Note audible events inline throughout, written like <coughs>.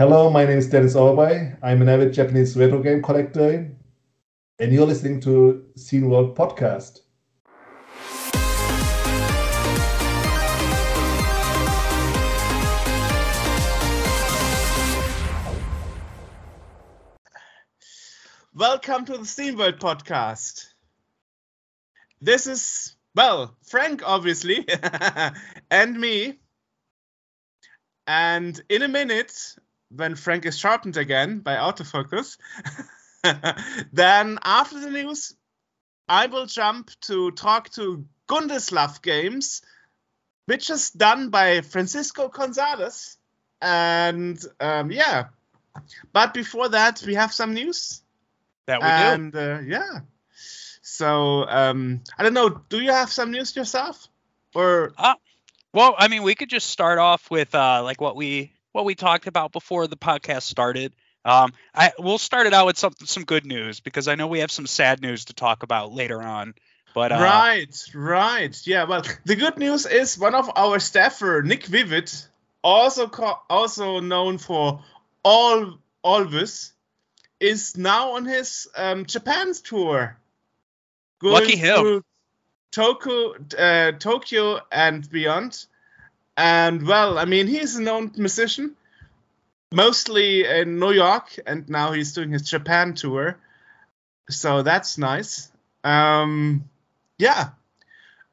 Hello, my name is Dennis Orbay. I'm an avid Japanese retro game collector, and you're listening to Scene World Podcast. Welcome to the Scene World Podcast. This is, well, Frank, obviously, <laughs> and me. And in a minute, when Frank is sharpened again by autofocus, <laughs> then after the news, I will jump to talk to Gundeslav Games, which is done by Francisco Gonzalez. And um, yeah, but before that, we have some news. That we do. and uh, yeah, so um, I don't know. Do you have some news yourself, or Uh, Well, I mean, we could just start off with uh, like what we what we talked about before the podcast started. Um, I we'll start it out with some some good news because I know we have some sad news to talk about later on. But uh, right, right, yeah. Well, the good news is one of our staffer, Nick Vivid, also co- also known for all Alvis, is now on his um, Japan's tour. Going Lucky him. Tokyo, uh, Tokyo and beyond. And well, I mean, he's a known musician, mostly in New York, and now he's doing his Japan tour. So that's nice. Um, yeah.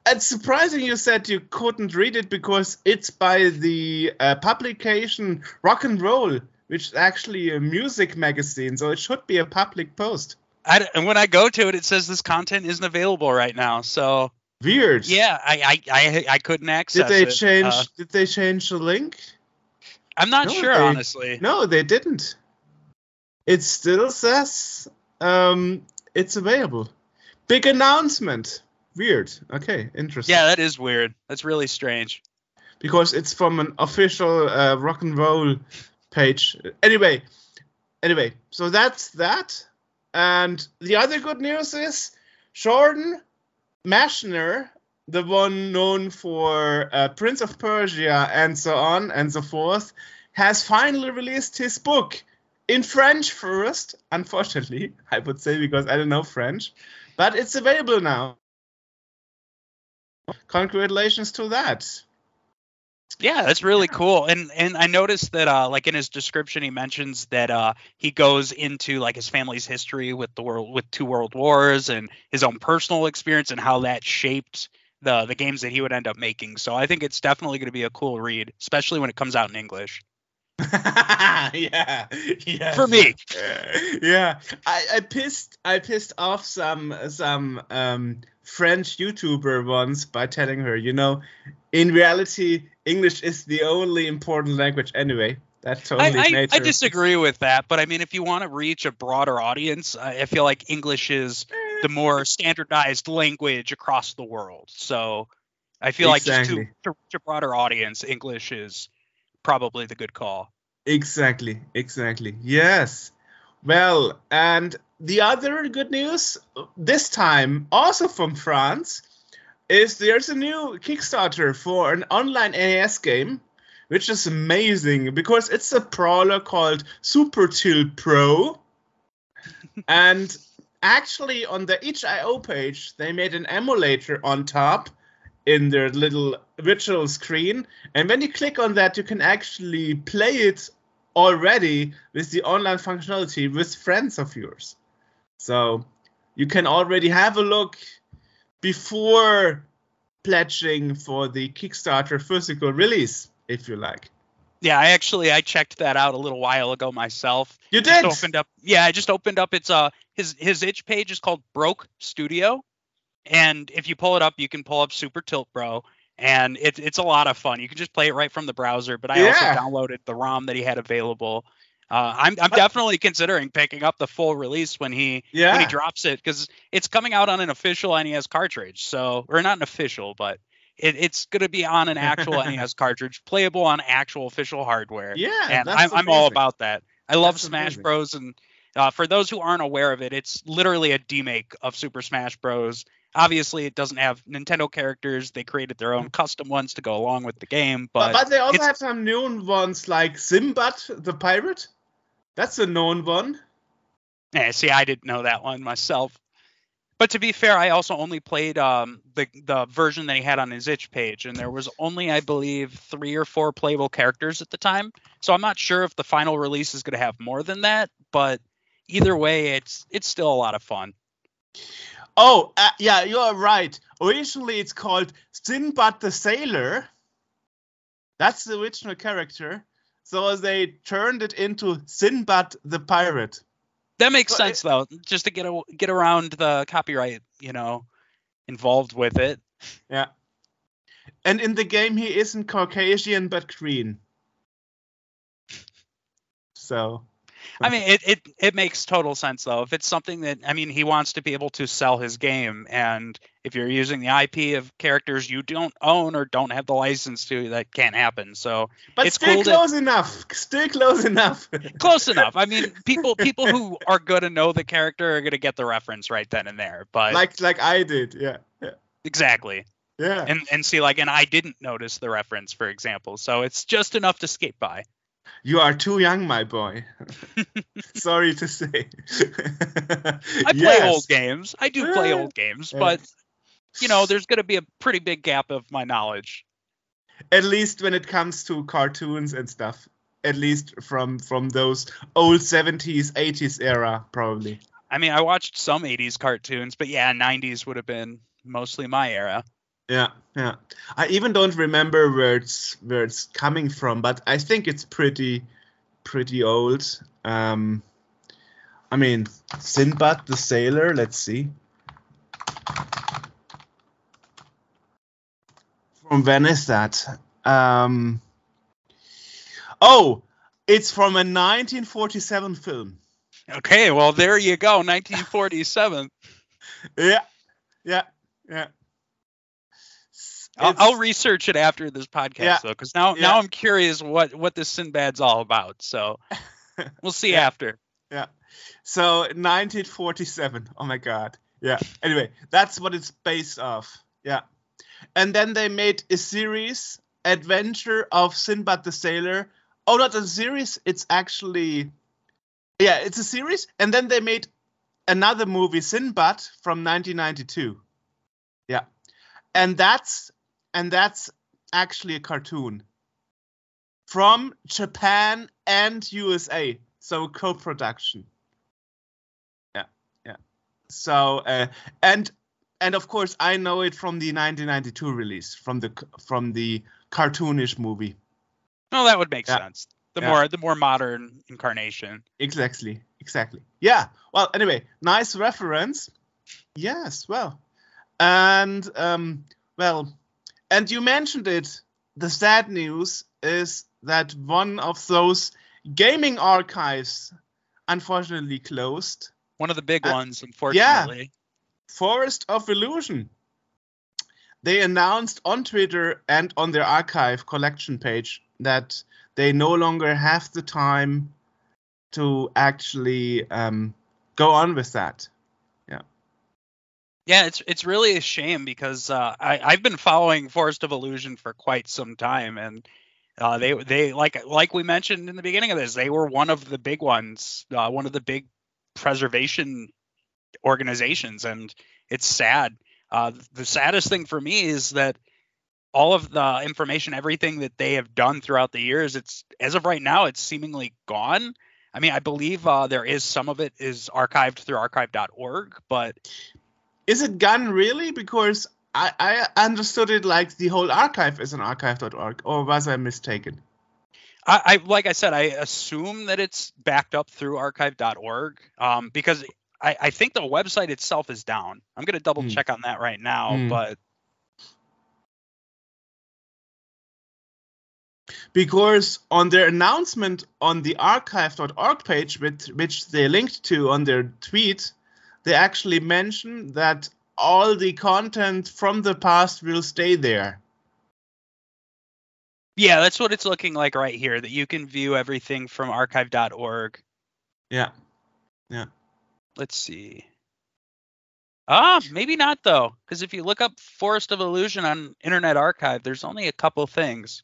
It's surprising you said you couldn't read it because it's by the uh, publication Rock and Roll, which is actually a music magazine, so it should be a public post. I, and when I go to it, it says this content isn't available right now. So Weird. yeah, I I I, I couldn't access Did they it. change? Uh, did they change the link? I'm not No, sure, they- honestly. No, they didn't. It still says um, it's available. Big announcement. Weird. Okay, interesting. Yeah, that is weird. That's really strange. because it's from an official uh, rock and roll page. Anyway, anyway, so that's that. And the other good news is Jordan Mechner, the one known for uh, Prince of Persia and so on and so forth, has finally released his book in French first, unfortunately, <laughs> I would say, because I don't know French, but it's available now. Congratulations to that. Yeah, that's really cool. And and I noticed that uh like in his description he mentions that uh he goes into like his family's history with the world with two world wars and his own personal experience and how that shaped the the games that he would end up making. So I think it's definitely going to be a cool read, especially when it comes out in English. <laughs> yeah, yeah. For me. <laughs> yeah, I, I pissed I pissed off some some um, French YouTuber once by telling her, you know, in reality, English is the only important language anyway. That's totally I, I. I disagree with that, but I mean if you want to reach a broader audience, I feel like English is eh. the more standardized language across the world. So I feel like just to, to reach a broader audience, English is probably the good call. Exactly, exactly. Yes. Well, and the other good news this time, also from France, is there's a new Kickstarter for an online NES game, which is amazing because it's a brawler called Super Tilt Bro. <laughs> and actually, on the itch.io page, they made an emulator on top in their little virtual screen. And when you click on that, you can actually play it already with the online functionality with friends of yours. So you can already have a look before pledging for the Kickstarter physical release, if you like. Yeah, I actually I checked that out a little while ago myself. You Just did. opened up. Yeah, I just opened up. It's uh his his itch page is called Broke Studio, and if you pull it up, you can pull up Super Tilt Bro, and it's it's a lot of fun. You can just play it right from the browser. But I Yeah. also downloaded the ROM that he had available. Uh, I'm I'm definitely considering picking up the full release when he when he drops it because it's coming out on an official NES cartridge. So or not an official, but it, it's going to be on an actual <laughs> NES cartridge, playable on actual official hardware Yeah. and I'm, I'm all about that. I love That's Smash amazing. Bros. And uh, for those who aren't aware of it, it's literally a demake of Super Smash Bros. obviously it doesn't have Nintendo characters. They created their own custom ones to go along with the game, but, But, but they also have some known ones like Sinbad the pirate. That's a known one. Yeah, see, I didn't know that one myself. But to be fair, I also only played um, the the version that he had on his itch page, and there was only, I believe, three or four playable characters at the time. So I'm not sure if the final release is going to have more than that. But either way, it's it's still a lot of fun. Oh, uh, yeah, you are right. Originally, it's called Sinbad the Sailor. That's the original character. So they turned it into Sinbad the Pirate. That makes sense though, just to get a, get around the copyright, you know, involved with it. Yeah. And in the game, he isn't Caucasian but green. <laughs> So. I mean, it, it it makes total sense though. If it's something that I mean, he wants to be able to sell his game, and if you're using the IP of characters you don't own or don't have the license to, that can't happen. So But It's still cool to- close enough. Still close enough. close <laughs> enough. I mean, people people who are going to know the character are gonna get the reference right then and there. But like like I did. Yeah. Yeah. exactly, Yeah. and and see like, and I didn't notice the reference, for example. So it's just enough to skate by. You are too young, my boy. <laughs> Sorry to say. I play old games. I do play old games, eh. but you know, there's gonna be a pretty big gap of my knowledge. At least when it comes to cartoons and stuff. At least from from those old 70s, 80s era, probably. I mean, I watched some 80s cartoons, but yeah, 90s would have been mostly my era. Yeah, yeah. I even don't remember where it's where it's coming from, but I think it's pretty pretty old. Um I mean, Sinbad the Sailor, let's see. From when is that? Um Oh, it's from a 1947 film. Okay, well, there you go, 1947. <laughs> Yeah. Yeah. Yeah. I'll, I'll research it after this podcast, Yeah. though, because now Yeah. now I'm curious what what this Sinbad's all about. So <laughs> we'll see Yeah. after. Yeah. So 1947. Oh my god. Yeah. Anyway, that's what it's based off. Yeah. And then they made a series, Adventure of Sinbad the Sailor. Oh, not a series. It's actually, yeah, it's a series. And then they made another movie, Sinbad, from 1992. Yeah. And that's and that's actually a cartoon from Japan and USA. So co-production. Yeah, yeah. So uh, and and of course I know it from the 1992 release from the from the cartoonish movie. Well, that would make Yeah. sense. The Yeah. more the more modern incarnation. Exactly, exactly. Yeah. Well, anyway, nice reference. Yes. Well, and um, well, and you mentioned it. The sad news is that one of those gaming archives unfortunately closed. One of the big Uh, ones, unfortunately. Yeah. Forest of Illusion. They announced on Twitter and on their archive collection page that they no longer have the time to actually um, go on with that. Yeah, it's it's really a shame because uh, I I've been following Forest of Illusion for quite some time, and uh, they they like like we mentioned in the beginning of this, they were one of the big ones, uh, one of the big preservation organizations, and it's sad. Uh, the saddest thing for me is that all of the information, everything that they have done throughout the years, it's as of right now, it's seemingly gone. I mean, I believe uh, there is some of it is archived through archive.org, but Is it gone really? Because I, I understood it like the whole archive is an archive.org, or was I mistaken? I, I like I said, I assume that it's backed up through archive.org um, because I, I think the website itself is down. I'm gonna double Hmm. check on that right now, Hmm. but because on their announcement on the archive.org page, which, which they linked to on their tweet, they actually mentioned that all the content from the past will stay there. yeah, that's what it's looking like right here. That you can view everything from archive.org. Yeah. Yeah. Let's see. Ah, maybe not though, because if you look up Forest of Illusion on Internet Archive, there's only a couple things.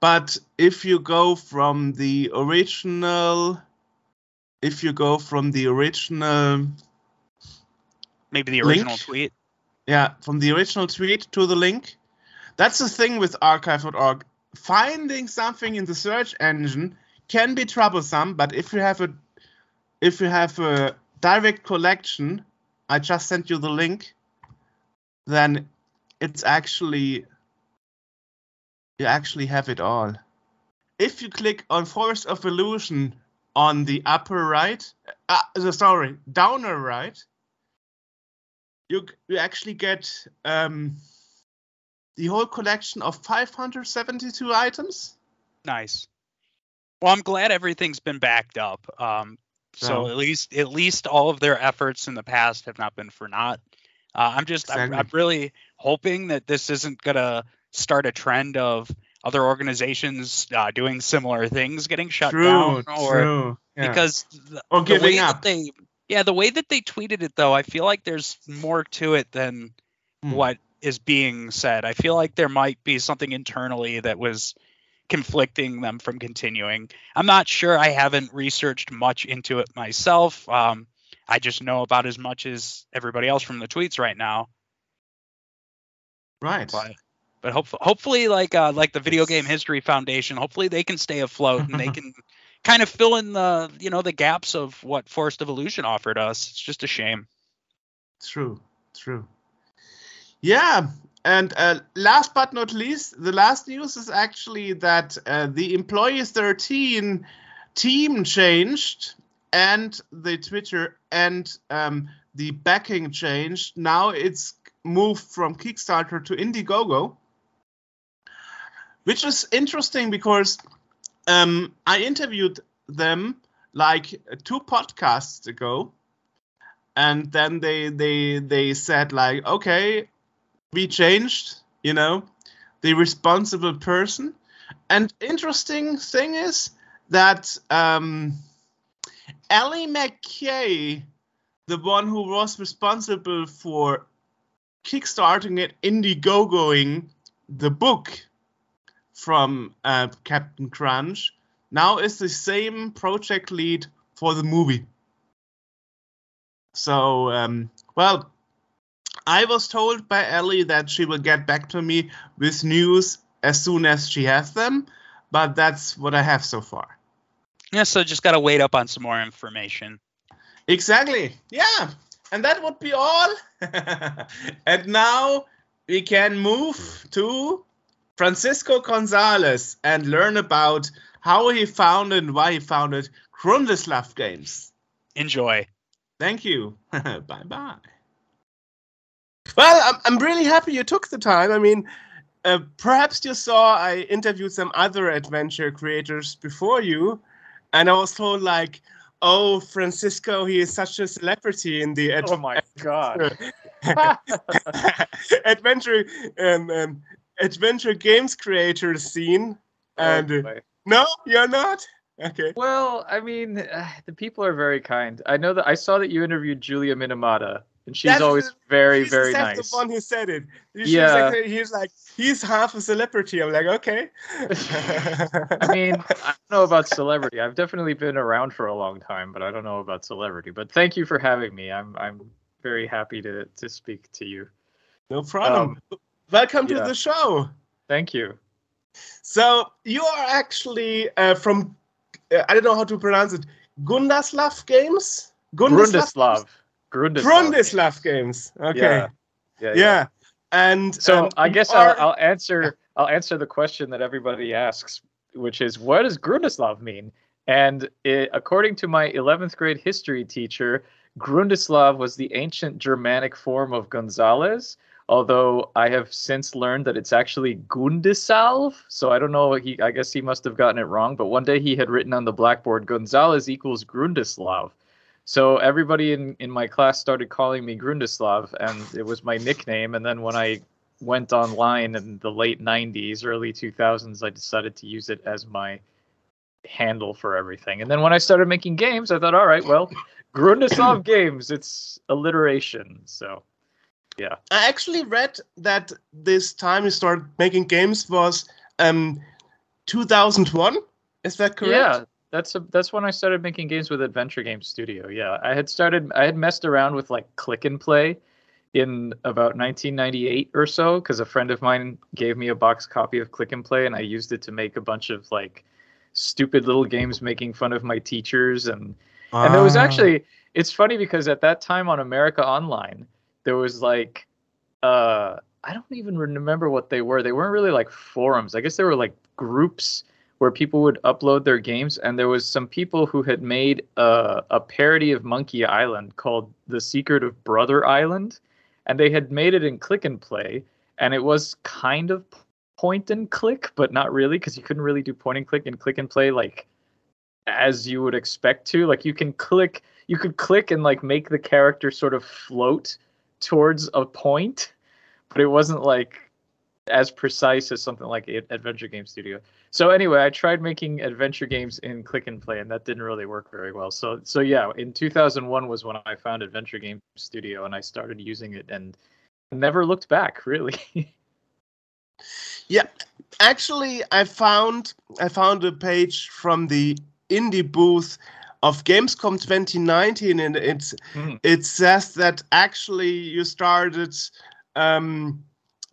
But if you go from the original, if you go from the original, Maybe the Link? original tweet. yeah, from the original tweet to the link, that's the thing with archive.org. Finding something in the search engine can be troublesome, but if you have a, if you have a direct collection, I just sent you the link, then it's actually you actually have it all. If you click on Forest of Illusion on the upper right, uh, sorry, downer right, you you actually get um, the whole collection of 572 items. Nice. Well, I'm glad everything's been backed up. Um, so Oh. at least at least all of their efforts in the past have not been for naught. Uh, I'm just I'm, I'm really hoping that this isn't gonna start a trend of other organizations uh, doing similar things getting shut down or true. Yeah. because the, Or the giving way up. that they yeah the way that they tweeted it though I feel like there's more to it than Hmm. what is being said. I feel like there might be something internally that was conflicting them from continuing. I'm not sure. I haven't researched much into it myself. Um, I just know about as much as everybody else from the tweets right now. right. But but hopefully, hopefully, like uh, like the Video Game History Foundation, hopefully they can stay afloat and they <laughs> can kind of fill in the you know the gaps of what Forest of Illusion offered us. It's just a shame. True, true. Yeah, and uh, last but not least, the last news is actually that uh, the Employees 13 team changed and the Twitter and um, the backing changed. Now it's moved from Kickstarter to Indiegogo, which is interesting because um, I interviewed them like two podcasts ago and then they they they said like okay we changed you know the responsible person. And interesting thing is that um ellie mckay the one who was responsible for kickstarting it indiegogoing the book from uh, captain crunch now is the same project lead for the movie so, um, well, I was told by Ellie that she will get back to me with news as soon as she has them, but that's what I have so far. Yeah, so just gotta wait up on some more information. Exactly. Yeah. And that would be all. <laughs> and now we can move to Francisco Gonzalez and learn about how he founded and why he founded Grundislav Games. Enjoy. Thank you. <laughs> bye bye. Well, I'm, I'm really happy you took the time. I mean, uh, perhaps you saw I interviewed some other adventure creators before you, and I was told, like, oh, Francisco, he is such a celebrity in the ad- Oh my god. <laughs> adventure um, um, adventure games creator scene. And Oh, no, you're not. Okay. well, I mean, uh, the people are very kind. I know that I saw that you interviewed Julia Minamata, and she's That's always the- very, He's very that's nice. the one who said it. He's Yeah. like, he's like, he's half a celebrity. I'm like, okay. <laughs> I mean, I don't know about celebrity. I've definitely been around for a long time, but I don't know about celebrity. But thank you for having me. I'm I'm very happy to to speak to you. no problem. Welcome to the show. Thank you. So you are actually uh, from, uh, I don't know how to pronounce it, Gundaslav Games? Grundislav. Grundislav. Grundislav Games. Okay. Yeah. Yeah. Yeah. yeah. And So um, I guess are- I'll, I'll answer I'll answer the question that everybody asks, which is what does Grundislav mean? And it, according to my 11th grade history teacher, Grundislav was the ancient Germanic form of Gonzalez. Although I have since learned that it's actually Gundisalv, so I don't know. He, I guess he must have gotten it wrong. But one day he had written on the blackboard Gonzalez equals Grundislav, so everybody in, in my class started calling me Grundislav, and it was my nickname. And then when I went online in the late 90s, early 2000s, I decided to use it as my handle for everything. And then when I started making games, I thought, all right, well, Grundislav Games. It's alliteration. So, yeah. I actually read that this time you started making games was um 2001. Is that correct? Yeah, that's a, that's when I started making games with Adventure Game Studio. Yeah, I had started I had messed around with like click and play in about 1998 or so because a friend of mine gave me a box copy of Click and Play and I used it to make a bunch of like stupid little games making fun of my teachers and and there was Ah. actually it's funny because at that time on America Online there was like uh I don't even remember what they were. They weren't really like forums. I guess they were like groups where people would upload their games and there was some people who had made a, a parody of Monkey Island called The Secret of Brother Island and they had made it in click and play and it was kind of point and click but not really because you couldn't really do point and click and click and play like as you would expect to like you can click you could click and like make the character sort of float towards a point but it wasn't like as precise as something like adventure game studio. So anyway i tried making adventure games in click and play and that didn't really work very well. So so yeah in 2001 was when i found adventure game studio and i started using it and never looked back <laughs> really. Yeah, actually, I found I found a page from the indie booth of Gamescom 2019, and it's Hmm. it says that actually you started um,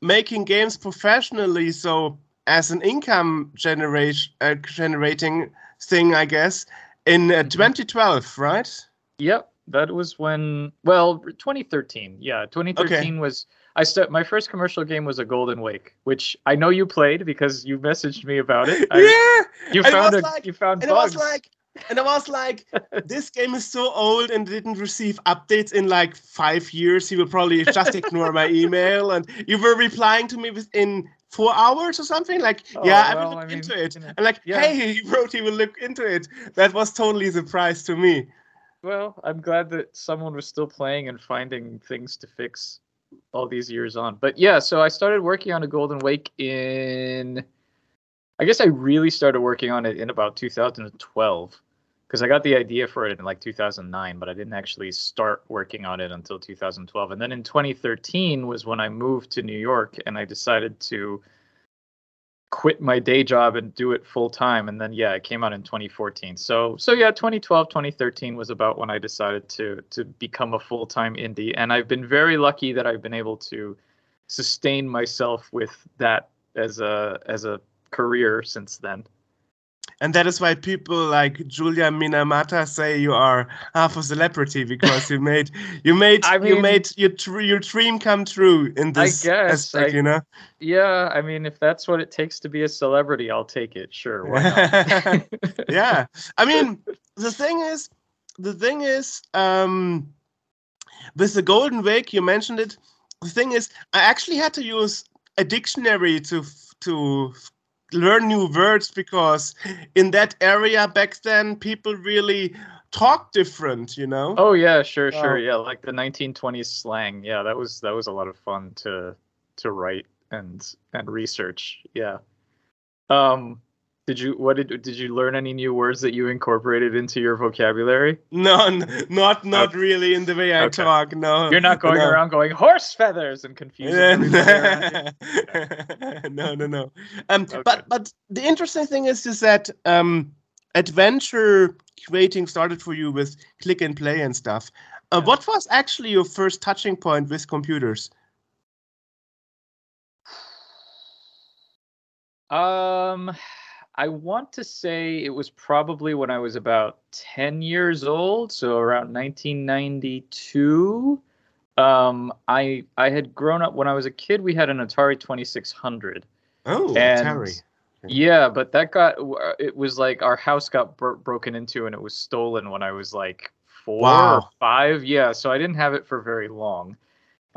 making games professionally, so as an income generation uh, generating thing, I guess, in uh, Mhm. 2012, right? Yep, that was when. Well, 2013. Yeah, 2013 was. I start. My first commercial game was a Golden Wake, which I know you played because you messaged me about it. I, <laughs> yeah, You it found was a. like- you found bugs. was like, and I was like, this game is so old and didn't receive updates in like five years. He will probably just ignore my email. And you were replying to me within four hours or something. Like, Oh, yeah, I will look I mean, into it. you know, And like, yeah. hey, he wrote he will look into it. That was totally a surprise to me. Well, I'm glad that someone was still playing and finding things to fix all these years on. But yeah, so I started working on a Golden Wake in. I guess I really started working on it in about 2012 because I got the idea for it in like 2009, but I didn't actually start working on it until 2012. And then in 2013 was when I moved to New York and I decided to quit my day job and do it full time and then yeah it came out in 2014 so so yeah 2012 2013 was about when i decided to to become a full-time indie. And i've been very lucky that i've been able to sustain myself with that as a as a career since then And that is why people like Julia Minamata say you are half a celebrity because you made you made I you made your tr- your dream come true in this I guess, aspect, I- you know. yeah i mean if that's what it takes to be a celebrity i'll take it. Sure why not? <laughs> Yeah. I mean the thing is the thing is um with the golden wake you mentioned it. The thing is i actually had to use a dictionary to to learn new words because in that area back then people really talk different you know Oh yeah, sure, Wow. sure. Yeah, like the 1920s slang. Yeah, that was that was a lot of fun to to write and and research. Yeah. Um did you what did did you learn any new words that you incorporated into your vocabulary? no n- not not Okay. really in the way i Okay. talk no You're not going no. around going horse feathers and confusing <laughs> no, no, no. Um, Okay. but but the interesting thing is is that um, adventure creating started for you with click and play and stuff. Uh, Yeah. What was actually your first touching point with computers? Um, I want to say it was probably when I was about 10 years old, so around 1992. Um, I I had grown up when I was a kid. We had an Atari 2600. Oh, And- Atari. Yeah, but that got it was like our house got bro- broken into and it was stolen when I was like four or five. Yeah, so I didn't have it for very long.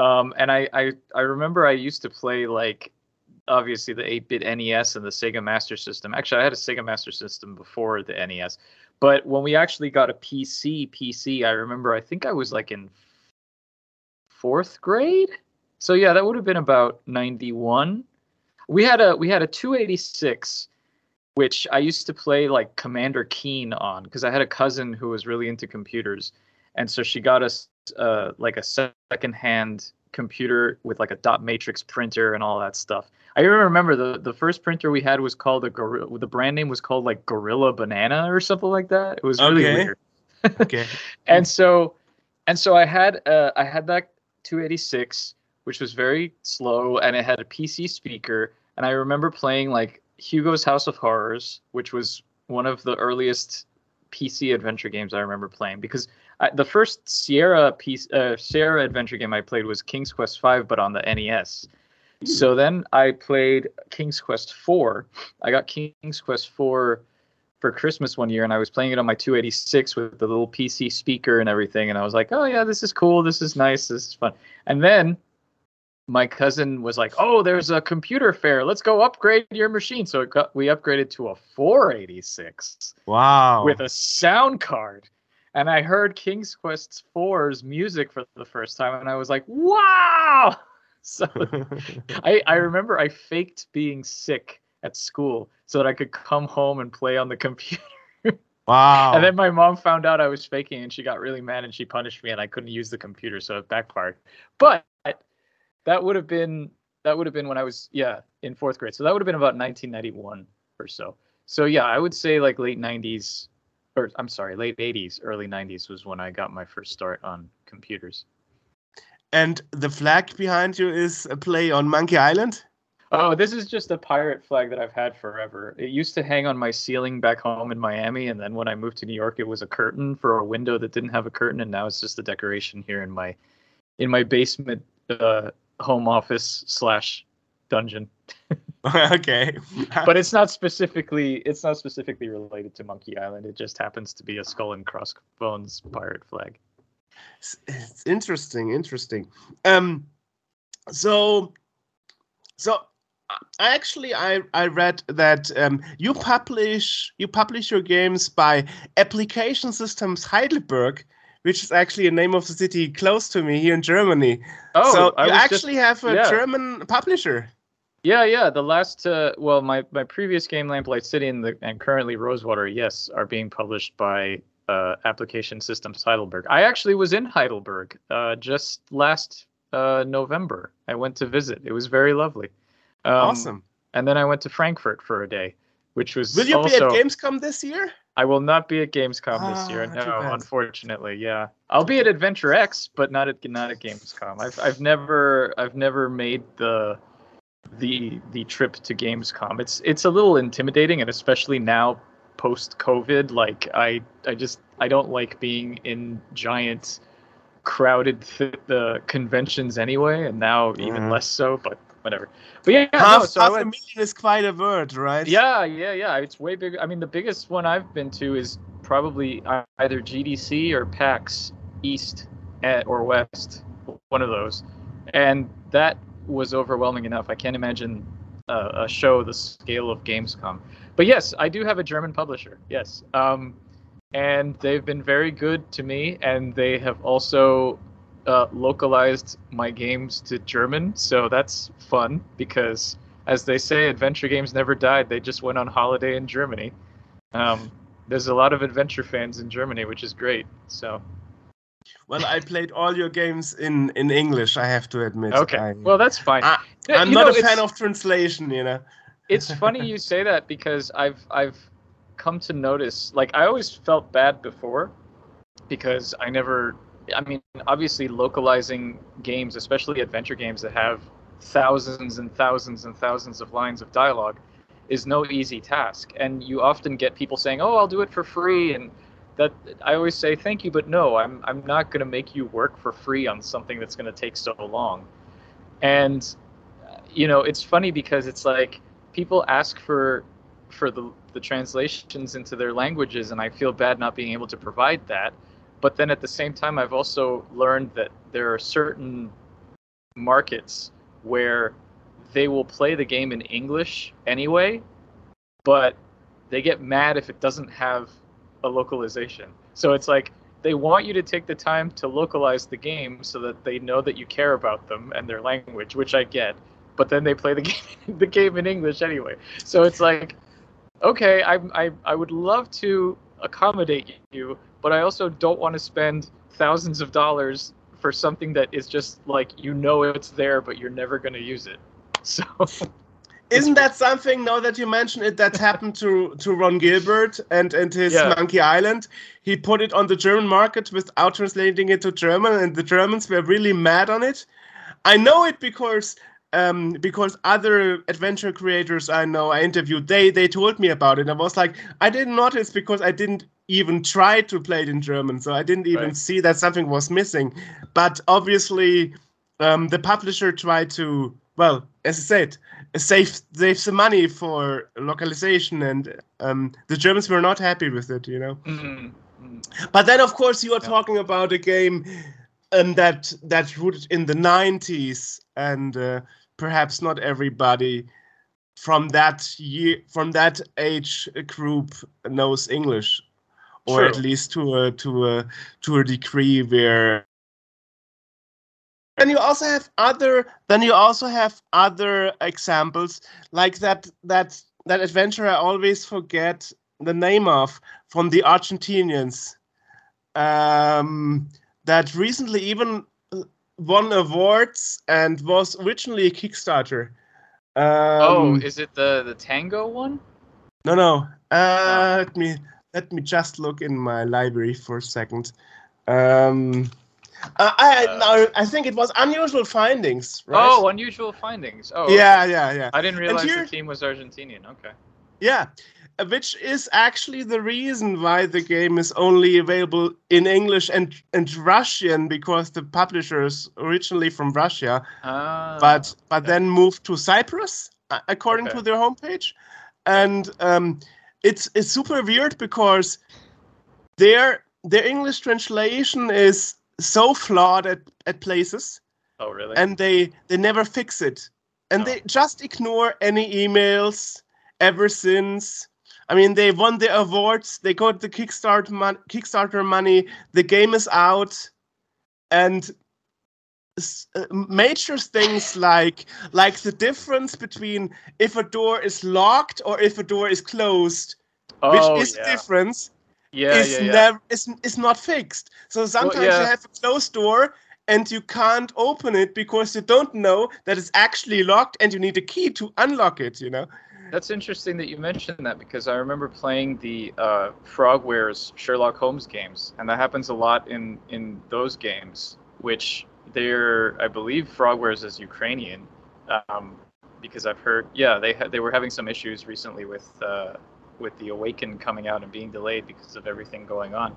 Um, and I, I I remember I used to play like obviously the 8-bit NES and the Sega Master System. Actually, I had a Sega Master System before the NES. But when we actually got a PC, PC, I remember I think I was like in fourth grade. So yeah, that would have been about 91 we had a we had a 286 which i used to play like commander keen on because i had a cousin who was really into computers and so she got us uh, like a second-hand computer with like a dot matrix printer and all that stuff. I even remember the the first printer we had was called a gorilla. The brand name was called like Gorilla Banana or something like that. It was really Okay. weird. Okay. <laughs> and so and so I had uh, I had that 286, which was very slow, and it had a PC speaker. And I remember playing like Hugo's House of Horrors, which was one of the earliest PC adventure games I remember playing because I, the first Sierra piece, uh, Sierra adventure game I played was King's Quest V, but on the NES. So then I played King's Quest IV. I got King's Quest IV for Christmas one year, and I was playing it on my 286 with the little PC speaker and everything. And I was like, "Oh yeah, this is cool. This is nice. This is fun." And then my cousin was like, "Oh, there's a computer fair. Let's go upgrade your machine." So it got, we upgraded to a 486 Wow. with a sound card. And I heard King's Quest 4's music for the first time, and I was like, "Wow!" <laughs> So <laughs> I, I remember I faked being sick at school so that I could come home and play on the <laughs> computer. wow. And then my mom found out I was faking and she got really mad and she punished me and I couldn't use the computer, so it backfired. But that would have been that would have been when I was yeah, in fourth grade. So that would have been about 1991 or so. So yeah, I would say like late 90s or I'm sorry, late 80s, early 90s was when I got my first start on computers. And the flag behind you is a play on Monkey Island. Oh, this is just a pirate flag that I've had forever. It used to hang on my ceiling back home in Miami, and then when I moved to New York, it was a curtain for a window that didn't have a curtain, and now it's just a decoration here in my in my basement uh, home office slash dungeon. <laughs> <laughs> okay. But it's not specifically it's not specifically related to Monkey Island. It just happens to be a skull and crossbones pirate flag. It's, it's interesting, interesting. Um, so, so I actually I I read that um, you publish you publish your games by Application Systems Heidelberg, which is actually a name of the city close to me here in Germany. Oh, so I you was just- actually have a yeah. German publisher. Yeah, yeah. The last, uh, well, my my previous game, Lamplight City, and the and currently Rosewater, yes, are being published by uh, Application Systems Heidelberg. I actually was in Heidelberg uh, just last uh, November. I went to visit. It was very lovely. Um, awesome. And then I went to Frankfurt for a day, which was Will you also. be at Gamescom this year? I will not be at Gamescom this year. Ah, No, unfortunately, yeah. I'll be at Adventure X, but not at not at Gamescom. I've I've never I've never made the the the trip to Gamescom. It's it's a little intimidating, and especially now post COVID, like I I just I don't like being in giant crowded th- the conventions anyway, and now even Mhm. less so. But whatever. But yeah, half no, so half a million is quite a word, right? yeah, yeah, yeah. It's way bigger. I mean, the biggest one I've been to is probably either GDC or PAX East or West, one of those. And that was overwhelming enough. I can't imagine uh, a show the scale of Gamescom. But yes, I do have a German publisher. Yes. Um, and they've been very good to me, and they have also uh, localized my games to German. So that's fun because as they say, adventure games never died. They just went on holiday in Germany. Um, there's a lot of adventure fans in Germany, which is great. So Well, I played all your games in in English. I have to admit. okay, I, well that's fine. I, I'm you not know, a fan of translation. You know. It's funny you say that because I've I've come to notice like I always felt bad before because I never I mean obviously localizing games especially adventure games that have thousands and thousands and thousands of lines of dialogue is no easy task. And you often get people saying oh I'll do it for free and that I always say thank you but no I'm I'm not going to make you work for free on something that's going to take so long. And you know it's funny because it's like people ask for for the the translations into their languages and I feel bad not being able to provide that. But then at the same time I've also learned that there are certain markets where they will play the game in English anyway but they get mad if it doesn't have a localization. So it's like they want you to take the time to localize the game so that they know that you care about them and their language which I get but then they play the <laughs> game the game in English anyway. So it's like, okay, I I I would love to accommodate you, but I also don't want to spend thousands of dollars for something that is just like you know it's there, but you're never going to use it. <laughs> So Isn't that something now that you mention it that happened to to Ron Gilbert and and his Yeah. Monkey Island? He put it on the German market without translating it to German, and the Germans were really mad on it. I know it because um, because other adventure creators I know I interviewed they they told me about it. I was like I didn't notice because I didn't even try to play it in German, so I didn't even Right. see that something was missing. But obviously, um, the publisher tried to well, as I said, save save some money for localization, and um, the Germans were not happy with it, you know. mm, mm, But then, of course, you are Yeah. talking about a game um, that that's rooted in the '90s, and uh, perhaps not everybody from that year, from that age group knows English, or at least to a to a to a degree where. And you also have other. Then you also have other examples like that that that adventure I always forget the name of from the Argentinians um, that recently even won awards and was originally a Kickstarter. Um, oh, is it the the Tango one? no, no. Uh, let me let me just look in my library for a second. Um, uh, I Uh, I think it was unusual findings, right? Oh, unusual findings. Oh, okay. yeah, yeah, yeah. I didn't realize here- the team was Argentinian. Okay. Yeah, which is actually the reason why the game is only available in English and and Russian because the publisher is originally from Russia, Ah, but but okay. then moved to Cyprus uh, according Okay. to their homepage, and um, it's it's super weird because their their English translation is so flawed at, at places oh really? and they they never fix it and No. they just ignore any emails ever since i mean they won the awards they got the kickstart mon- kickstarter money the game is out and s- uh, major things like like the difference between if a door is locked or if a door is closed oh, which is yeah. the difference Yeah, is yeah, yeah. never is, is not fixed. So sometimes yeah. you have a closed door and you can't open it because you don't know that it's actually locked and you need a key to unlock it, you know. That's interesting that you mentioned that because I remember playing the uh, Frogwares Sherlock Holmes games, and that happens a lot in in those games. Which they're, I believe, Frogwares is Ukrainian, um, because I've heard, yeah, they ha- they were having some issues recently with uh, with the Awakened coming out and being delayed because of everything going on.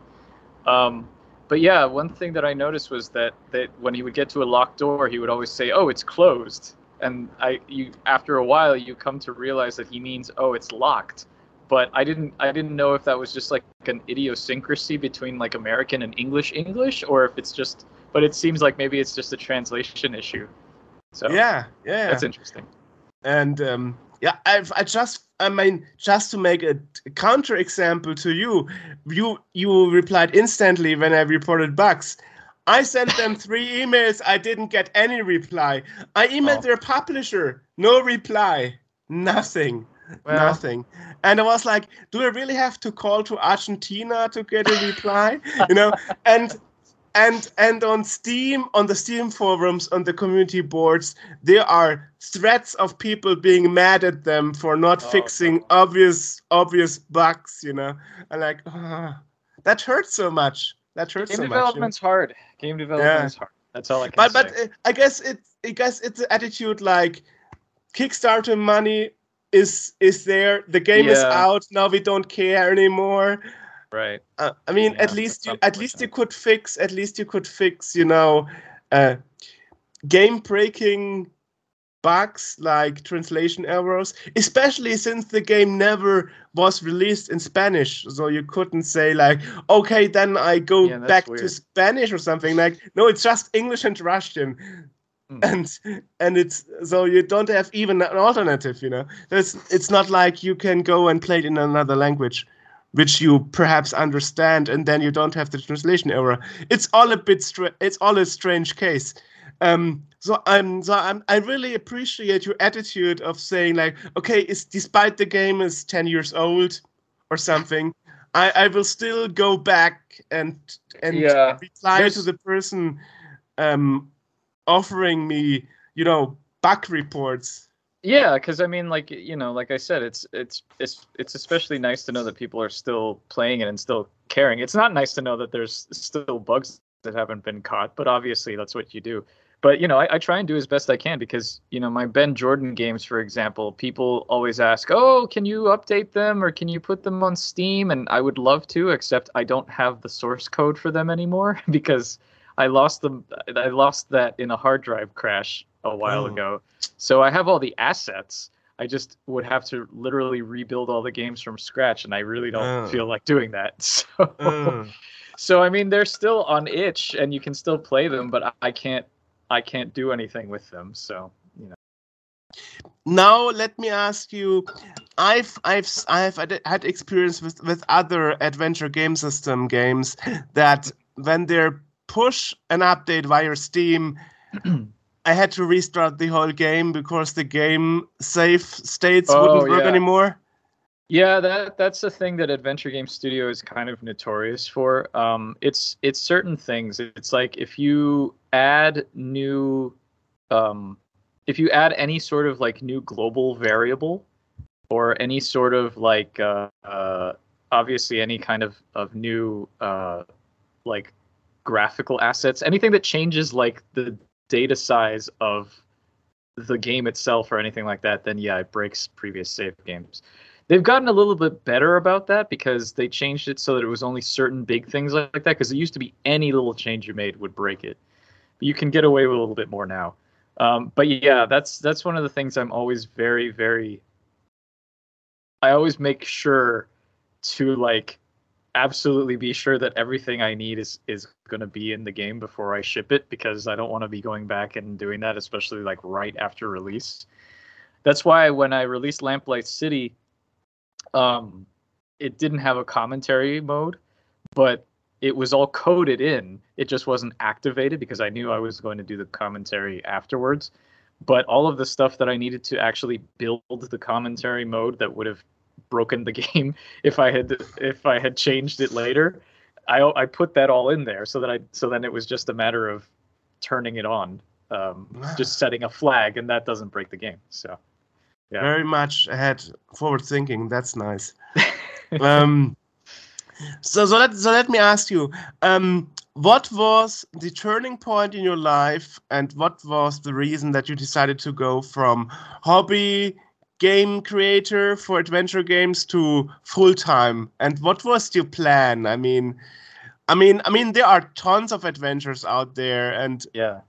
Um, but yeah, one thing that I noticed was that that when he would get to a locked door, he would always say, "Oh, it's closed." And I you after a while you come to realize that he means oh it's locked but I didn't I didn't know if that was just like an idiosyncrasy between like American and English English or if it's just but it seems like maybe it's just a translation issue so Yeah, yeah. that's interesting and um, yeah, I've, I just, I mean, just to make a counter example to you, you you replied instantly when I reported bugs. I sent them <laughs> three emails. I didn't get any reply. I emailed Oh. their publisher, no reply, nothing, Well- nothing. And I was like, do I really have to call to Argentina to get a reply? you know, <laughs> and and and on steam on the steam forums on the community boards there are threats of people being mad at them for not Oh, fixing no. obvious obvious bugs you know and like ah, that hurts so much that hurts game so much you know? development's hard game development Yeah. is hard. That's all I can but say. but uh, i guess it i guess it's an attitude like kickstarter money is is there. The game is out. Now we don't care anymore. Right. Uh, I mean, Yeah, at least you at least you could fix at least you could fix you know uh, game breaking bugs like translation errors, especially since the game never was released in Spanish, so you couldn't say like, okay, then I go Yeah, back to. Spanish or something like. No, it's just English and Russian. Hmm. And and it's so you don't have even an alternative, you know. It's it's not like you can go and play it in another language which you perhaps understand, and then you don't have the translation error. It's all a bit stra- it's all a strange case. Um, so I'm so I'm, I really appreciate your attitude of saying like, okay, it's despite the game is ten years old or something. I, I will still go back and and Yeah. reply There's- to the person um, offering me, you know, bug reports. Yeah, because I mean, like you know, like I said, it's it's it's it's especially nice to know that people are still playing it and still caring. It's not nice to know that there's still bugs that haven't been caught, but obviously that's what you do. But you know, I, I try and do as best I can because you know my Ben Jordan games, for example, people always ask, "Oh, can you update them or can you put them on Steam?" And I would love to, except I don't have the source code for them anymore <laughs> because I lost them. I lost that in a hard drive crash a while Oh. ago. So I have all the assets. I just would have to literally rebuild all the games from scratch, and I really don't Oh. feel like doing that. <laughs> So, Uh, so I mean, they're still on itch, and you can still play them, but I can't, I can't do anything with them. So, you know. now let me ask you i've i've I've had- experience with with other adventure game system games that when they push an update via steam i had to restart the whole game because the game save states Oh, wouldn't work yeah. anymore Yeah, that that's the thing that Adventure Game Studio is kind of notorious for. Um, it's it's certain things. It's like if you add new, um, if you add any sort of like new global variable, or any sort of like uh, uh, obviously any kind of of new uh, like graphical assets, anything that changes like the data size of the game itself or anything like that, then yeah, it breaks previous save games. They've gotten a little bit better about that because they changed it so that it was only certain big things like that. Because it used to be any little change you made would break it, but you can get away with a little bit more now. Um, but yeah, that's that's one of the things I'm always very very. I always make sure to like absolutely be sure that everything I need is is going to be in the game before I ship it because I don't want to be going back and doing that, especially like right after release. That's why when I released Lamplight City, um, it didn't have a commentary mode, but it was all coded in. It just wasn't activated because I knew I was going to do the commentary afterwards. But all of the stuff that I needed to actually build the commentary mode that would have broken the <laughs> game if I had if I had changed it later, I I put that all in there so that I so then it was just a matter of turning it on, um, just setting a flag, and that doesn't break the game. So. Yeah. very much ahead forward thinking that's nice <laughs> um so so let so let me ask you um what was the turning point in your life and what was the reason that you decided to go from hobby game creator for adventure games to full time and what was your plan i mean i mean i mean there are tons of adventures out there and Yeah.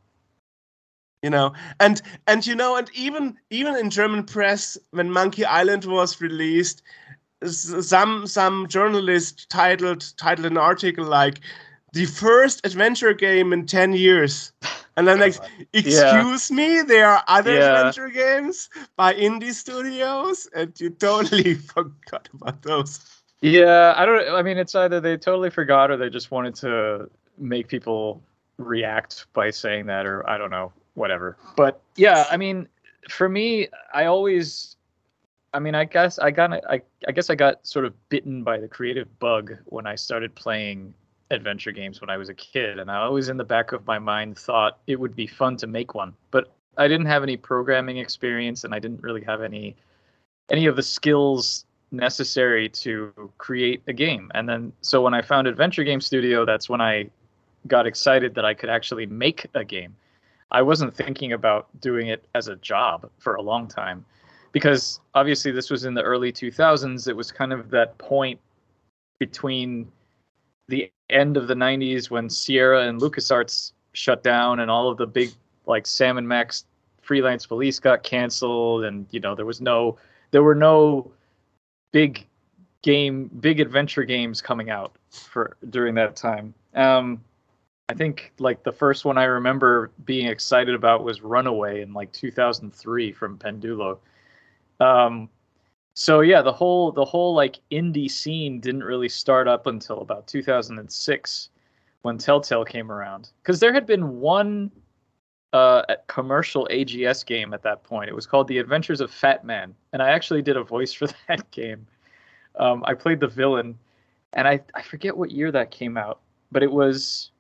You know? And and you know and even even in german press when monkey island was released some some journalist titled titled an article like the first adventure game in 10 years. And i'm like excuse me there are other Yeah. adventure games by indie studios? And you totally <laughs> forgot about those. Yeah, I don't. I mean, it's either they totally forgot or they just wanted to make people react by saying that, or I don't know, whatever. But yeah, I mean, for me, I always, I mean, I guess I got, I, I guess I got sort of bitten by the creative bug when I started playing adventure games when I was a kid, and I always in the back of my mind thought it would be fun to make one, but I didn't have any programming experience, and I didn't really have any, any of the skills necessary to create a game. And then so when I found Adventure Game Studio, that's when I got excited that I could actually make a game. I wasn't thinking about doing it as a job for a long time because obviously this was in the early 2000s. It was kind of that point between the end of the 90s when Sierra and LucasArts shut down and all of the big like Sam and Max freelance police got canceled and you know there was no there were no big game big adventure games coming out for during that time um i think like the first one i remember being excited about was runaway in like 2003 from pendulo um so yeah the whole the whole like indie scene didn't really start up until about 2006 when telltale came around because there had been one uh, commercial AGS game at that point. It was called The Adventures of Fatman, and I actually did a voice for <laughs> that game. Um, I played the villain, and I I forget what year that came out, but it was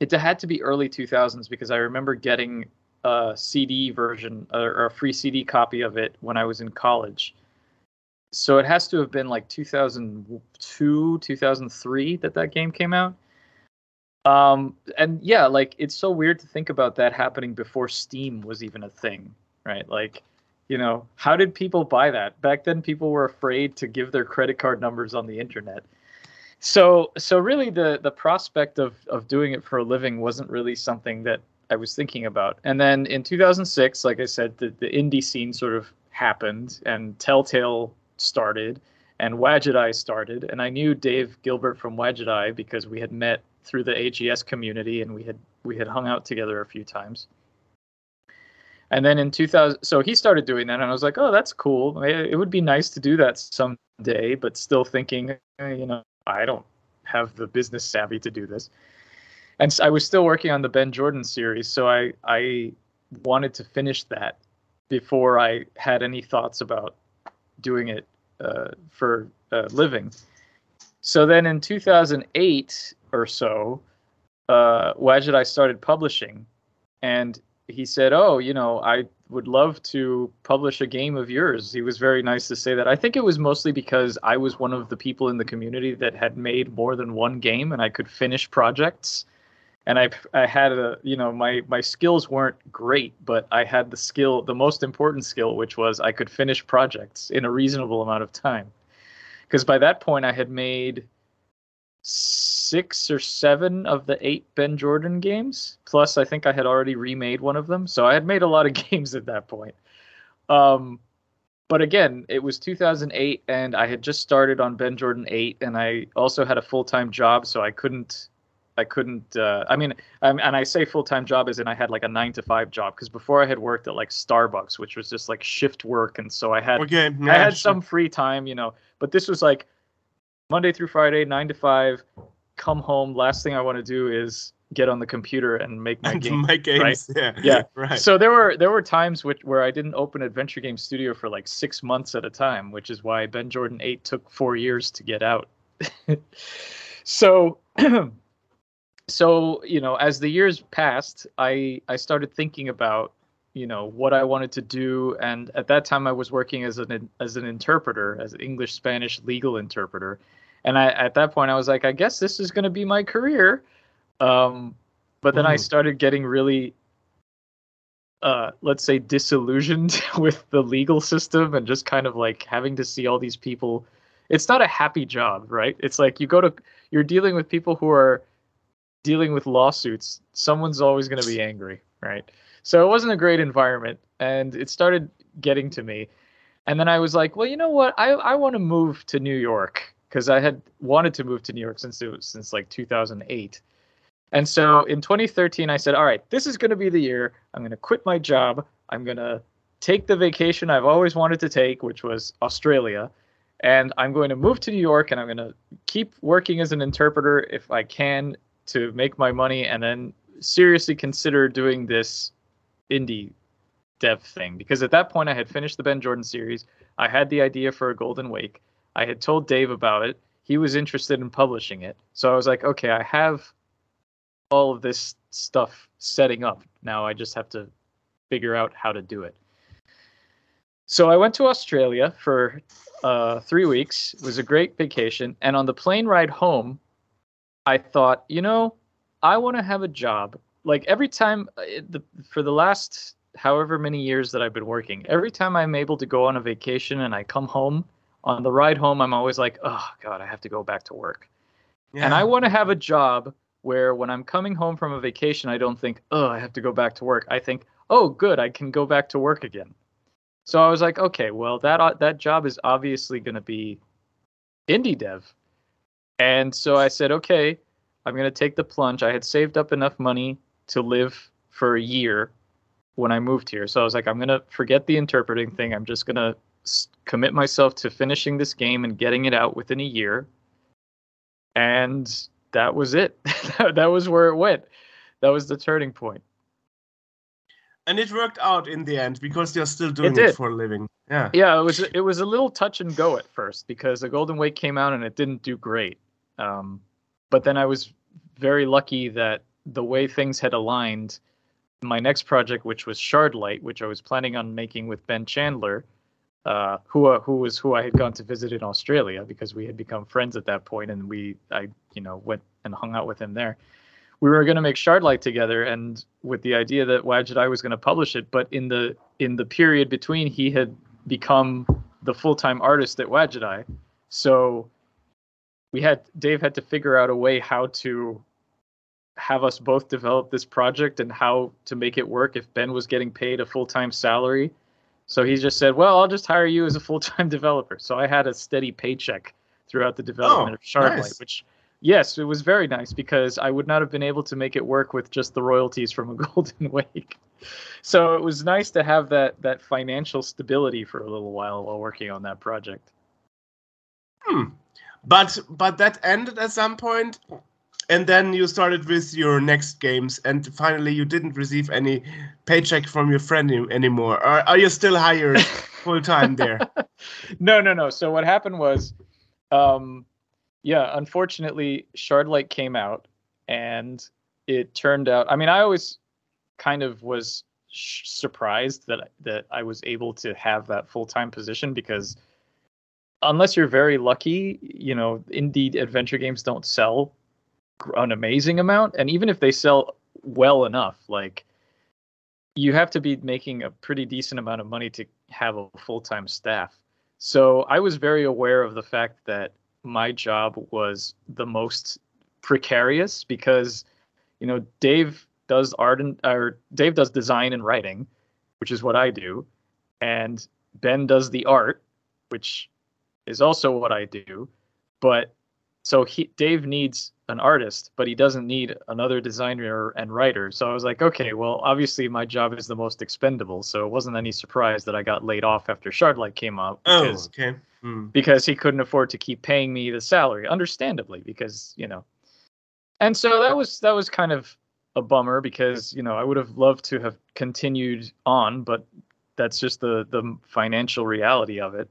it had to be early 2000s because I remember getting a CD version or a free CD copy of it when I was in college. So it has to have been like 2002, 2003 that that game came out. Um, and yeah, like it's so weird to think about that happening before Steam was even a thing, right? Like, you know, how did people buy that? Back then, people were afraid to give their credit card numbers on the internet so so really the the prospect of of doing it for a living wasn't really something that I was thinking about. And then in 2006, like I said, the, the indie scene sort of happened and Telltale started and Eye started. And I knew Dave Gilbert from Eye because we had met through the AGS community and we had we had hung out together a few times. And then in 2000, so he started doing that, and I was like, oh, that's cool. It would be nice to do that someday, but still thinking, you know, I don't have the business savvy to do this. And so I was still working on the Ben Jordan series, so I I wanted to finish that before I had any thoughts about doing it uh, for a living. So then in 2008 or so, uh, Wadjet Eye started publishing, and he said, "Oh, you know, I would love to publish a game of yours. He was very nice to say that. I think it was mostly because I was one of the people in the community that had made more than one game and I could finish projects. And I I had a you know my my skills weren't great, but I had the skill, the most important skill, which was I could finish projects in a reasonable amount of time. Because by that point I had made six or seven of the eight Ben Jordan games. Plus, I think I had already remade one of them, so I had made a lot of <laughs> games at that point. Um, but again, it was 2008, and I had just started on Ben Jordan 8, and I also had a full time job, so I couldn't. I couldn't. Uh, I mean, and I say full time job as in I had like a nine to five job because before I had worked at like Starbucks, which was just like shift work, and so I had Okay. I had sure. some free time, you know. But this was like Monday through Friday, nine to five. Come home. Last thing I want to do is get on the computer and make my And <laughs> game. my games. Yeah. <laughs> Yeah. Right. So there were there were times which where I didn't open Adventure Game Studio for like six months at a time, which is why Ben Jordan Eight took four years to get out. <laughs> so <clears throat> so you know as the years passed i i started thinking about you know what i wanted to do and at that time i was working as an as an interpreter as an english spanish legal interpreter and i at that point i was like i guess this is going to be my career. Um but then i Mhm. started getting really uh let's say disillusioned <laughs> with the legal system and just kind of like having to see all these people. It's not a happy job right? It's like you go to you're dealing with people who are dealing with lawsuits. Someone's always going to be angry right? So it wasn't a great environment and it started getting to me. And then i was like well you know what? I, I want to move to new york because i had wanted to move to new york since it was since like 2008 and so in 2013 i said all right this is going to be the year i'm going to quit my job i'm going to take the vacation i've always wanted to take which was australia and i'm going to move to new york and i'm going to keep working as an interpreter if i can to make my money and then seriously consider doing this indie dev thing because at that point I had finished the Ben Jordan series. I had the idea for a Golden Wake. I had told Dave about it. He was interested in publishing it. So I was like, okay, I have all of this stuff setting up. Now I just have to figure out how to do it. So I went to Australia for uh, three weeks. It was a great vacation. And on the plane ride home, I thought, you know, I want to have a job. Like every time, uh, the, for the last however many years that I've been working, every time I'm able to go on a vacation and I come home, on the ride home, I'm always like, oh, God, I have to go back to work. And I want to have a job where when I'm coming home from a vacation, I don't think, oh, I have to go back to work. I think, oh, good, I can go back to work again. So I was like, okay, well, that uh, that job is obviously going to be indie dev. And so I said, okay, I'm going to take the plunge. I had saved up enough money to live for a year when I moved here. So I was like, I'm going to forget the interpreting thing. I'm just going to commit myself to finishing this game and getting it out within a year. And that was it. <laughs> that was where it went. That was the turning point. And it worked out in the end because you're still doing it, did. for a living. Yeah. Yeah, it was it was a little touch and go at first because the Golden Wake came out and it didn't do great. Um, but then I was very lucky that the way things had aligned, my next project, which was Shardlight, which I was planning on making with Ben Chandler, uh, who uh, who was who I had gone to visit in Australia because we had become friends at that point, and we I you know went and hung out with him there. We were going to make Shardlight together, and with the idea that Wadjet Eye was going to publish it, but in the in the period between, he had become the full time artist at Wadjet Eye, so we had Dave had to figure out a way how to have us both develop this project and how to make it work if Ben was getting paid a full time salary so he just said, "Well, I'll just hire you as a full-time <laughs> developer." So I had a steady paycheck throughout the development Oh, of Shardlight, nice. which yes, it was very nice because I would not have been able to make it work with just the royalties from a <laughs> Golden Wake. So it was nice to have that that financial stability for a little while while working on that project. Hmm. But but that ended at some point, and then you started with your next games, and finally you didn't receive any paycheck from your friend anymore. Or are you still hired <laughs> full time there? no, no, no. So what happened was, um, yeah, unfortunately, Shardlight came out, and it turned out. I mean, I always kind of was sh- surprised that that I was able to have that full time position because unless you're very lucky, you know, indeed adventure games don't sell an amazing amount, and even if they sell well enough, like you have to be making a pretty decent amount of money to have a full time staff. So I was very aware of the fact that my job was the most precarious because, you know, Dave does art and or Dave does design and writing, which is what I do, and Ben does the art, which is also what I do. But so he Dave needs an artist, but he doesn't need another designer and writer. So I was like, okay, well, obviously my job is the most expendable, so it wasn't any surprise that I got laid off after Shardlight came out Oh, okay. Hmm. because he couldn't afford to keep paying me the salary, understandably, because you know. And so that was that was kind of a bummer because you know I would have loved to have continued on, but that's just the the financial reality of it.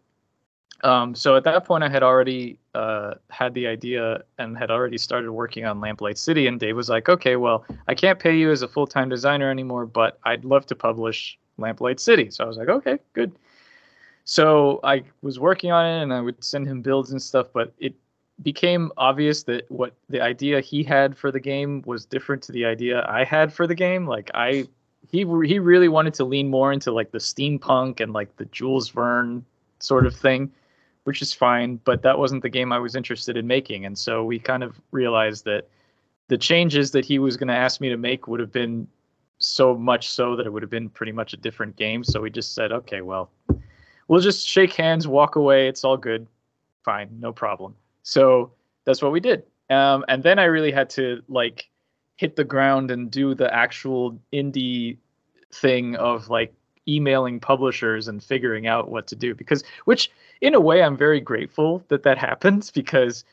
Um, so at that point, I had already uh, had the idea and had already started working on Lamplight City. And Dave was like, "Okay, well, I can't pay you as a full time designer anymore, but I'd love to publish Lamplight City." So I was like, "Okay, good." So I was working on it, and I would send him builds and stuff, but it became obvious that what the idea he had for the game was different to the idea I had for the game. Like I, he he really wanted to lean more into like the steampunk and like the Jules Verne sort of thing, which is fine. But that wasn't the game I was interested in making, and so we kind of realized that the changes that he was going to ask me to make would have been so much so that it would have been pretty much a different game. So we just said, okay, well, we'll just shake hands, walk away. It's all good, fine, no problem. So that's what we did. Um, and then I really had to like hit the ground and do the actual indie thing of like emailing publishers and figuring out what to do because which in a way I'm very grateful that that <laughs> happens because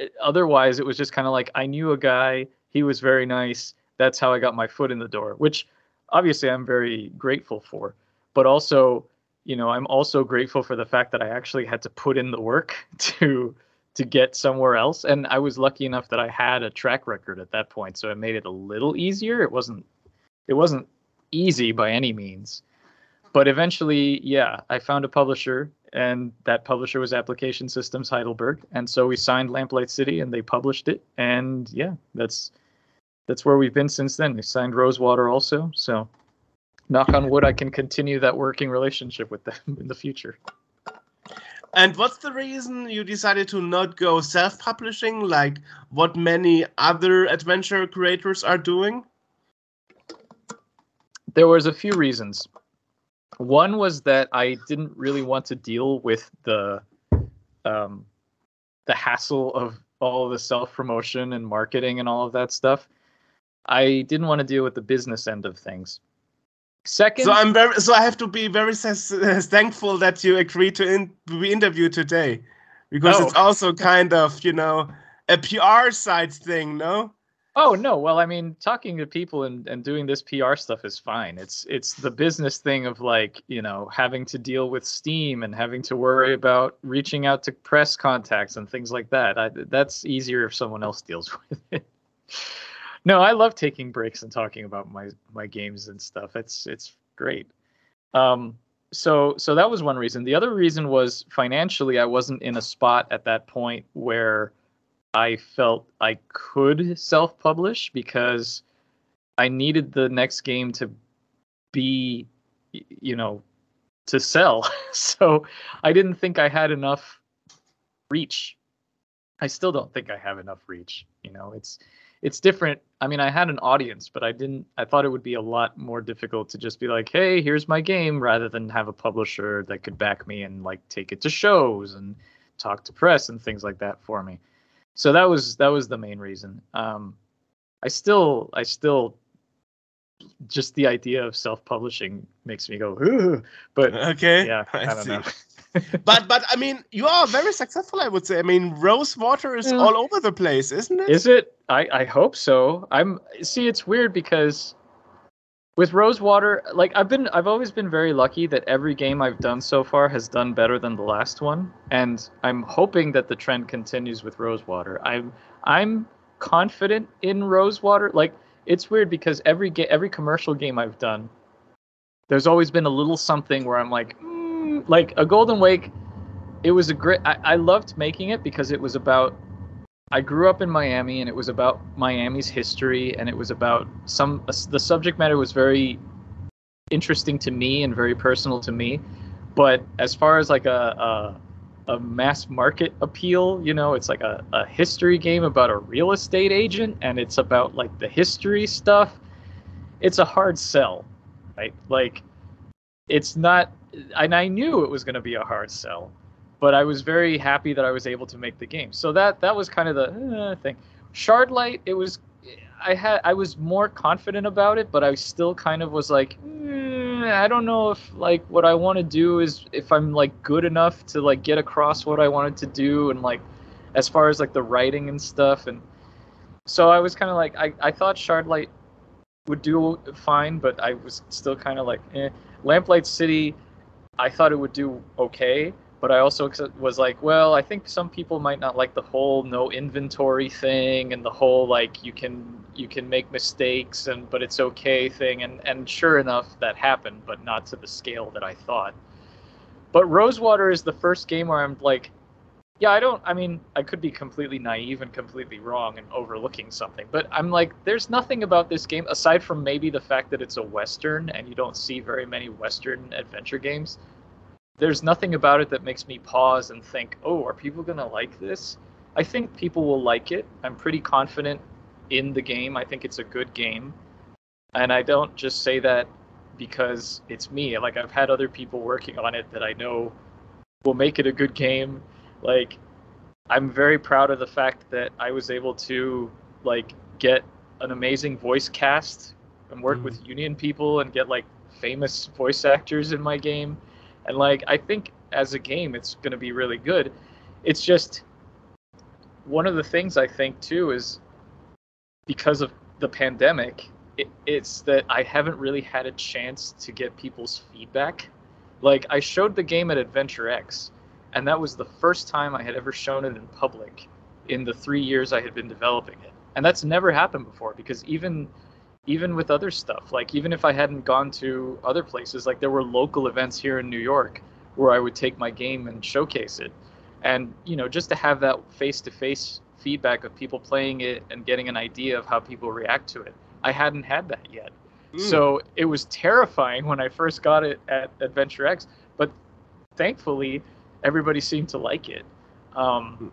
eh, otherwise it was just kind of like I knew a guy he was very nice that's how I got my foot in the door which obviously I'm very grateful for. But also you know I'm also grateful for the fact that I actually had to put in the work <laughs> to to get somewhere else and I was lucky enough that I had a track record at that point so it made it a little easier. It wasn't it wasn't easy by any means. But eventually yeah I found a publisher and that publisher was Application Systems Heidelberg. And so we signed Lamplight City and they published it. And yeah that's that's where we've been since then. They signed Rosewater also. So knock on wood I can continue that working relationship with them in the future. And what's the reason you decided to not go self-publishing like what many other adventure creators are doing? There was a few reasons. One was that I didn't really want to deal with the um, the hassle of all the self promotion and marketing and all of that stuff. I didn't want to deal with the business end of things. Second, So I'm very so I have to be very <laughs> thankful that you agreed to, in, be interviewed today, because Oh. it's also kind of you know a PR side thing, no? Oh no, well I mean talking to people and, and doing this PR stuff is fine. It's it's the business thing of like, you know, having to deal with Steam and having to worry about reaching out to press contacts and things like that. I, that's easier if someone else deals <laughs> with it. no, I love taking breaks and talking about my my games and stuff. It's it's great. Um so so that was one reason. The other reason was financially I wasn't in a spot at that point where I felt I could self publish because I needed the next game to be, you know, to sell. <laughs> so I didn't think I had enough reach. I still don't think I have enough reach. You know, it's it's different. I mean, I had an audience, but I didn't. I thought it would be a lot more difficult to just be like, "Hey, here's my game," rather than have a publisher that could back me and like take it to shows and talk to press and things like that for me so that was that was the main reason. Um, I still I still just the idea of self-publishing makes me go Ooh, but okay yeah <laughs> I, I don't see. know. <laughs> but but I mean, you are very successful. I would say. I mean, Rosewater is Yeah. all over the place, isn't it? Is it? I I hope so. I'm see. It's weird because with Rosewater, like I've been, I've always been very lucky that every game I've done so far has done better than the last one, and I'm hoping that the trend continues with Rosewater. I'm I'm confident in Rosewater. Like it's weird because every ga- every commercial game I've done, there's always been a little something where I'm like, mm, like a Golden Wake. It was a great. I, I loved making it because it was about I grew up in Miami, and it was about Miami's history, and it was about some. The subject matter was very interesting to me and very personal to me. But as far as like a a, a mass market appeal, you know, it's like a, a history game about a real estate agent, and it's about like the history stuff. It's a hard sell, right? Like, it's not. And I knew it was going to be a hard sell but I was very happy that I was able to make the game. So that that was kind of the uh, thing. Shardlight, it was I had I was more confident about it, but I still kind of was like, mm, I don't know if like what I want to do is if I'm like good enough to like get across what I wanted to do and like as far as like the writing and stuff and so I was kind of like I I thought Shardlight would do fine, but I was still kind of like, eh. Lamplight City, I thought it would do okay but I also was like, well, I think some people might not like the whole no inventory thing and the whole like you can you can make mistakes and but it's okay thing and and sure enough that happened, but not to the scale that I thought. But Rosewater is the first game where I'm like, yeah, I don't I mean, I could be completely naive and completely wrong and overlooking something, but I'm like there's nothing about this game aside from maybe the fact that it's a western and you don't see very many western adventure games there's nothing about it that makes me pause and think, oh, are people going to like this? I think people will like it. I'm pretty confident in the game. I think it's a good game. And I don't just say that because it's me. Like, I've had other people working on it that I know will make it a good game. Like, I'm very proud of the fact that I was able to, like, get an amazing voice cast and work Mhm. with union people and get, like, famous voice actors in my game and like I think as a game it's going to be really good. It's just one of the things I think too is because of the pandemic, it, it's that I haven't really had a chance to get people's feedback. Like I showed the game at Adventure X, and that was the first time I had ever shown it in public in the three years I had been developing it, and that's never happened before because even even with other stuff like even if i hadn't gone to other places like there were local events here in new york where i would take my game and showcase it. And you know just to have that face to face feedback of people playing it and getting an idea of how people react to it i hadn't had that yet. Mm. so it was terrifying when i first got it at adventure x but thankfully everybody seemed to like it. Um,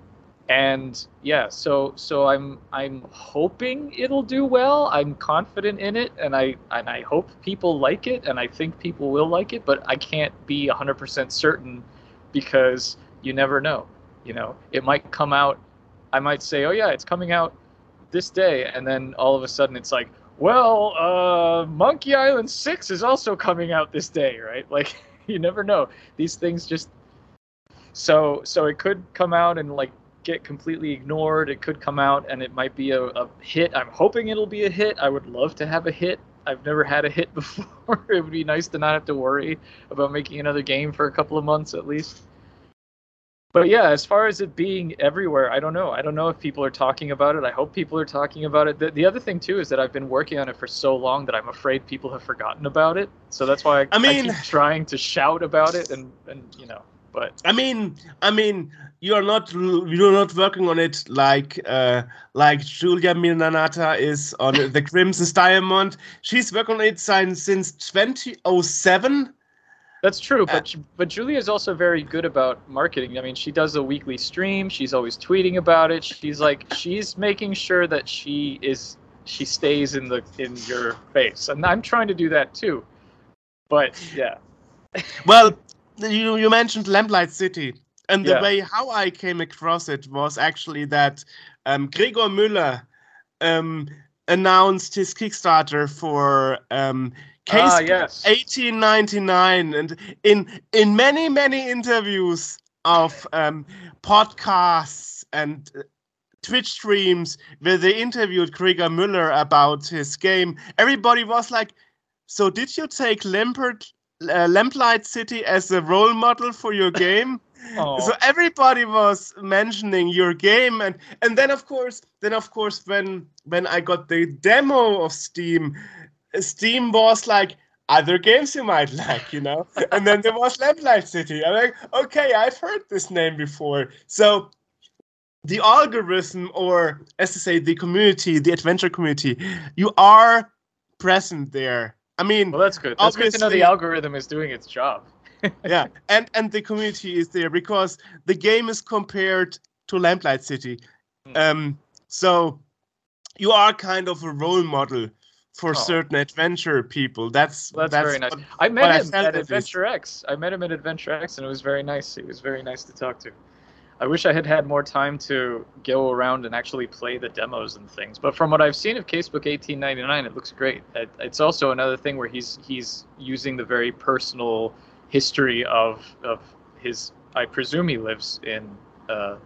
and yeah so so i'm i'm hoping it'll do well. I'm confident in it and i and i hope people like it and i think people will like it but i can't be 100% certain because you never know you know? It might come out i might say oh yeah it's coming out this day and then all of a sudden it's like well uh monkey island 6 is also coming out this day right? Like <laughs> you never know. These things just so so it could come out and like get completely ignored. It could come out and it might be a, a hit. I'm hoping it'll be a hit. I would love to have a hit. I've never had a hit <laughs> before. it would be nice to not have to worry about making another game for a couple of months at least. But yeah, as far as it being everywhere, I don't know. I don't know if people are talking about it. I hope people are talking about it. The, the other thing too is that I've been working on it for so long that I'm afraid people have forgotten about it. So that's why I, I mean- I keep trying to shout about it and and you know. But I mean, I mean, you are not you're not working on it like uh, like Julia Minamata is on the Crimson Diamond. She's working on it since since 2007. That's true, Uh, but but Julia is also very good about marketing. I mean, she does a weekly stream. She's always tweeting about it. She's like she's making sure that she is she stays in the in your face, and I'm trying to do that too. But yeah, Well, you you mentioned Lamplight City, and the Yeah. way how I came across it was actually that um, Gregor Müller um, announced his Kickstarter for um, Case ah yes, 1899 and in in many many interviews of um, podcasts and uh, twitch streams where they interviewed Gregor Müller about his game everybody was like so did you take Lampert uh, Lamplight City as a role model for your <laughs> game. Aw. so everybody was mentioning your game and and then of course then of course when when i got the demo of steam steam was like other games you might <laughs> like you know? And then there was lamplight city. I'm like okay i've heard this name before. So the algorithm or as to say the community the adventure community you are present there i mean well that's good. That's good to know the algorithm is doing its job. <laughs> yeah and and the community is there because the game is compared to lamplight city Hmm. um so you are kind of a role model for Oh. certain adventure people that's Well, that's, very nice. what- I met him felt at. Adventure X. I met him at Adventure X, and it was very nice. He was very nice to talk to. I wish I had had more time to go around and actually play the demos and things. But from what I've seen of Casebook 1899, it looks great. It's also another thing where he's he's using the very personal history of of his. I presume he lives in uh,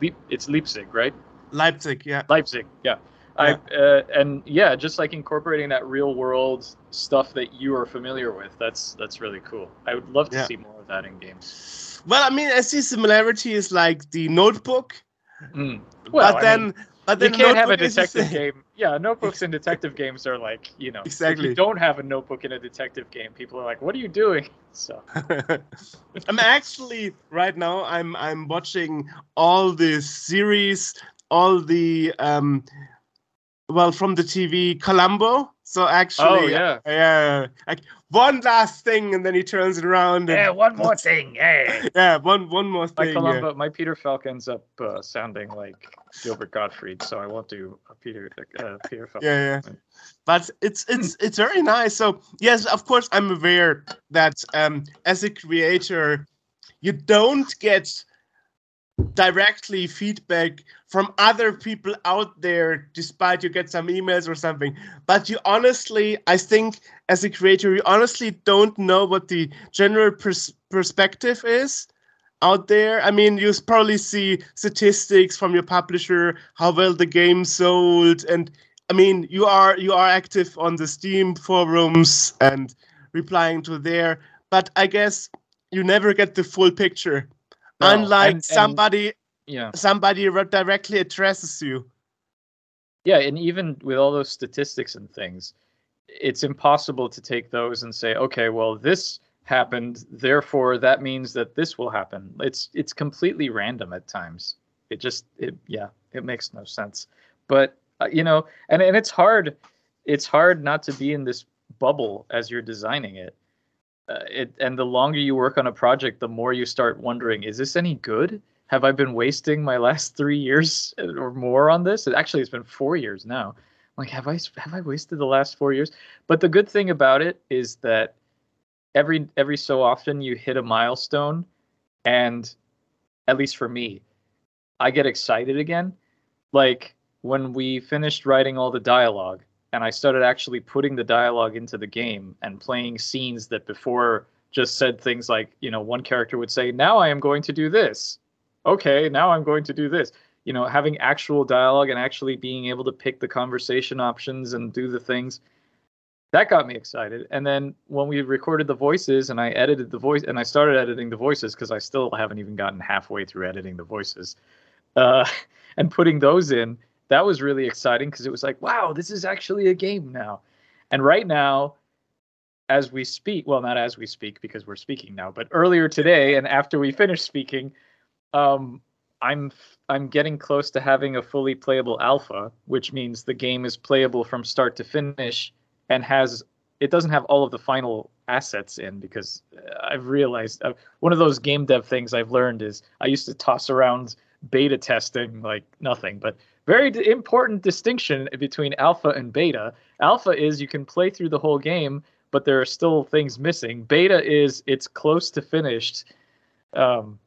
Leip, it's Leipzig, right? leipzig yeah Leipzig, yeah. I uh, and yeah, just like incorporating that real world stuff that you are familiar with. That's that's really cool. I would love to Yeah. see more of that in games. Well i mean i see similarities like the notebook Mm. Well, but I then mean, but you then can't have a Notebook is the detective game. Yeah, notebooks and detective games are like you know. If Exactly. you don't have a notebook in a detective game, people are like, "What are you doing?" <laughs> So <laughs> I'm actually right now. I'm I'm watching all the series, all the um, well from the TV Columbo. So actually, Oh, yeah. yeah, like one last thing, and then he turns it around. And, one more thing. Hey. yeah, one one more My thing. yeah. Columbo, my Peter Falk ends up uh, sounding like Gilbert Gottfried, so I won't do a Peter uh, Peter Falk. yeah, yeah. But it's it's it's very nice. So yes, of course, I'm aware that um, as a creator, you don't get directly feedback from other people out there, despite you get some emails or something. But you honestly, I think, as a creator, you honestly don't know what the general pers- perspective is out there. I mean, you probably see statistics from your publisher, how well the game sold, and I mean, you are you are active on the Steam forums and replying to there, but I guess you never get the full picture. No, Unlike and- and- somebody Yeah. somebody directly addresses you. Yeah, and even with all those statistics and things, it's impossible to take those and say, okay, well, this happened, therefore that means that this will happen. It's it's completely random at times. It just it yeah, it makes no sense. But uh, you know, and and it's hard it's hard not to be in this bubble as you're designing it. Uh, it and the longer you work on a project, the more you start wondering, is this any good? Have I been wasting my <laughs> last three years or more on this? Actually, it's been four years now. Like, have I have I wasted the last four years? But the good thing about it is that every every so often you hit a milestone, and at least for me, I get excited again. Like when we finished writing all the dialogue, and I started actually putting the dialogue into the game and playing scenes that before just said things like, you know, one character would say, "Now I am going to do this." Okay, now I'm going to do this. you know, having actual dialogue and actually being able to pick the conversation options and do the things that got me excited. And then when we recorded the voices and I edited the voice and I started editing the voices because I still haven't even gotten halfway through editing the voices uh, <laughs> and putting those in, that was really exciting because it was like, wow, this is actually a game now. And right now, as we speak, well, not as we speak because we're speaking now, but earlier today and after we finished speaking, um, I'm I'm getting close to having a fully playable alpha, which means the game is playable from start to finish and has it doesn't have all of the final assets in because I've realized uh, one of those game dev things I've learned is I used to toss around beta testing like nothing, but very d- important distinction between alpha and beta. Alpha is you can play through the whole game, but there are still things missing. Beta is it's close to finished. Um,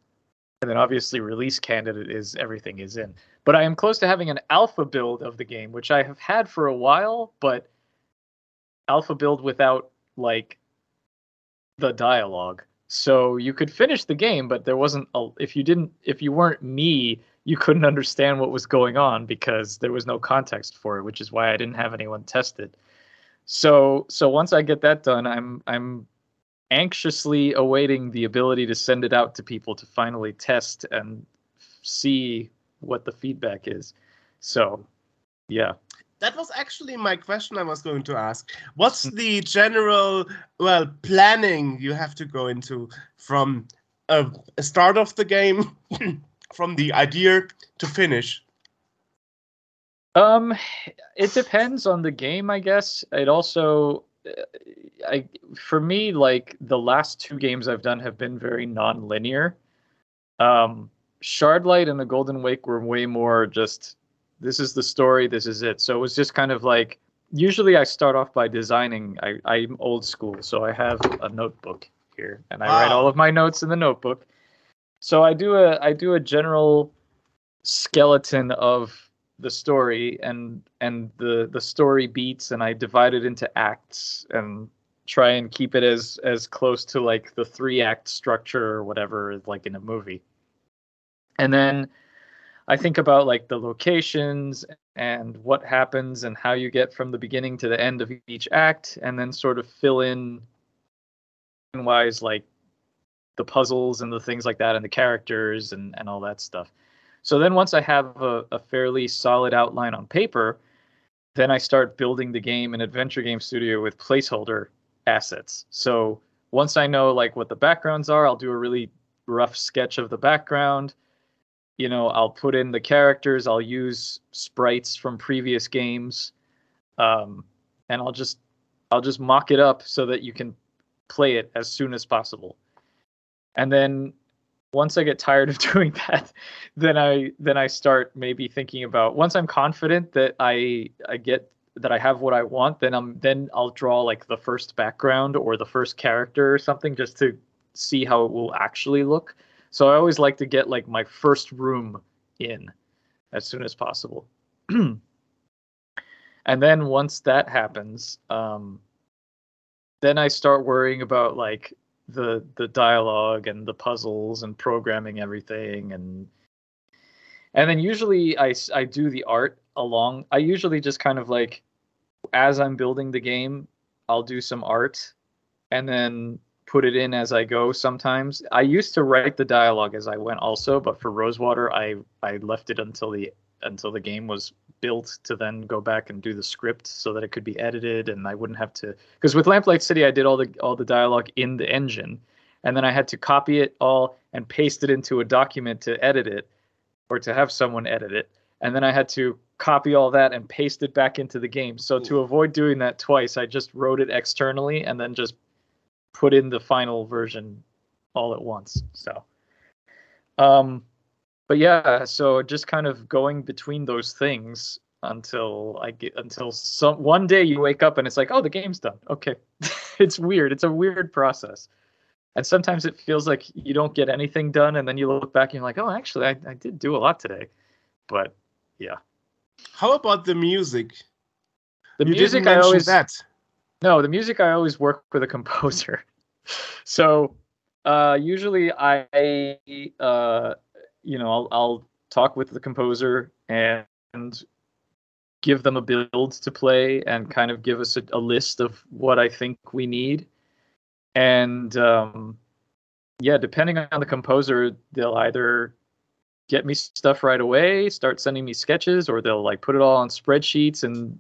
and then obviously release candidate is everything is in. But I am close to having an alpha build of the game, which I have had for a while, but alpha build without like the dialogue. So you could finish the game, but there wasn't a if you didn't if you weren't me, you couldn't understand what was going on because there was no context for it, which is why I didn't have anyone test it. So so once I get that done, I'm I'm anxiously awaiting the ability to send it out to people to finally test and see what the feedback is. So, yeah that was actually my question I was going to ask. What's mm. the general well planning you have to go into from a, a start of the game, <laughs> from the idea to finish? Um, it depends on the game, I guess. It also, uh, I for me, like the last two games I've done have been very non-linear. Um, Shardlight and the Golden Wake were way more just this is the story this is it so it was just kind of like usually i start off by designing I, i'm old school so i have a notebook here and i wow. write all of my notes in the notebook so i do a i do a general skeleton of the story and and the the story beats and i divide it into acts and try and keep it as as close to like the three act structure or whatever like in a movie. And then I think about like the locations and what happens and how you get from the beginning to the end of each act, and then sort of fill in wise like the puzzles and the things like that and the characters and, and all that stuff. So then once I have a, a fairly solid outline on paper, then I start building the game in Adventure Game Studio with placeholder assets. So once I know like what the backgrounds are, I'll do a really rough sketch of the background you know i'll put in the characters i'll use sprites from previous games um, and i'll just i'll just mock it up so that you can play it as soon as possible and then once i get tired of <laughs> doing that then i then i start maybe thinking about once i'm confident that i i get that i have what i want then i'm then i'll draw like the first background or the first character or something just to see how it will actually look so I always like to get like my first room in as soon as possible. <clears throat> and then once that happens, um, then I start worrying about like the the dialogue and the puzzles and programming everything and and then usually I I do the art along. I usually just kind of like as I'm building the game, I'll do some art and then put it in as I go sometimes. I used to write the dialogue as I went also, but for Rosewater I I left it until the until the game was built to then go back and do the script so that it could be edited and I wouldn't have to because with Lamplight City I did all the all the dialogue in the engine and then I had to copy it all and paste it into a document to edit it or to have someone edit it and then I had to copy all that and paste it back into the game. So to avoid doing that twice, I just wrote it externally and then just put in the final version all at once. So, um, but yeah, so just kind of going between those things until I get until some one day you wake up and it's like, oh, the game's done. Okay, <laughs> it's weird. It's a weird process, and sometimes it feels like you don't get anything done, and then you look back and you're like, oh, actually, I, I did do a lot today. But yeah. How about the music? The you music I always that. No, the music I always work with a composer. <laughs> so uh, usually I, uh, you know, I'll, I'll talk with the composer and, give them a build to play and kind of give us a, a list of what I think we need. And um, yeah, depending on the composer, they'll either get me stuff right away, start sending me sketches, or they'll like put it all on spreadsheets and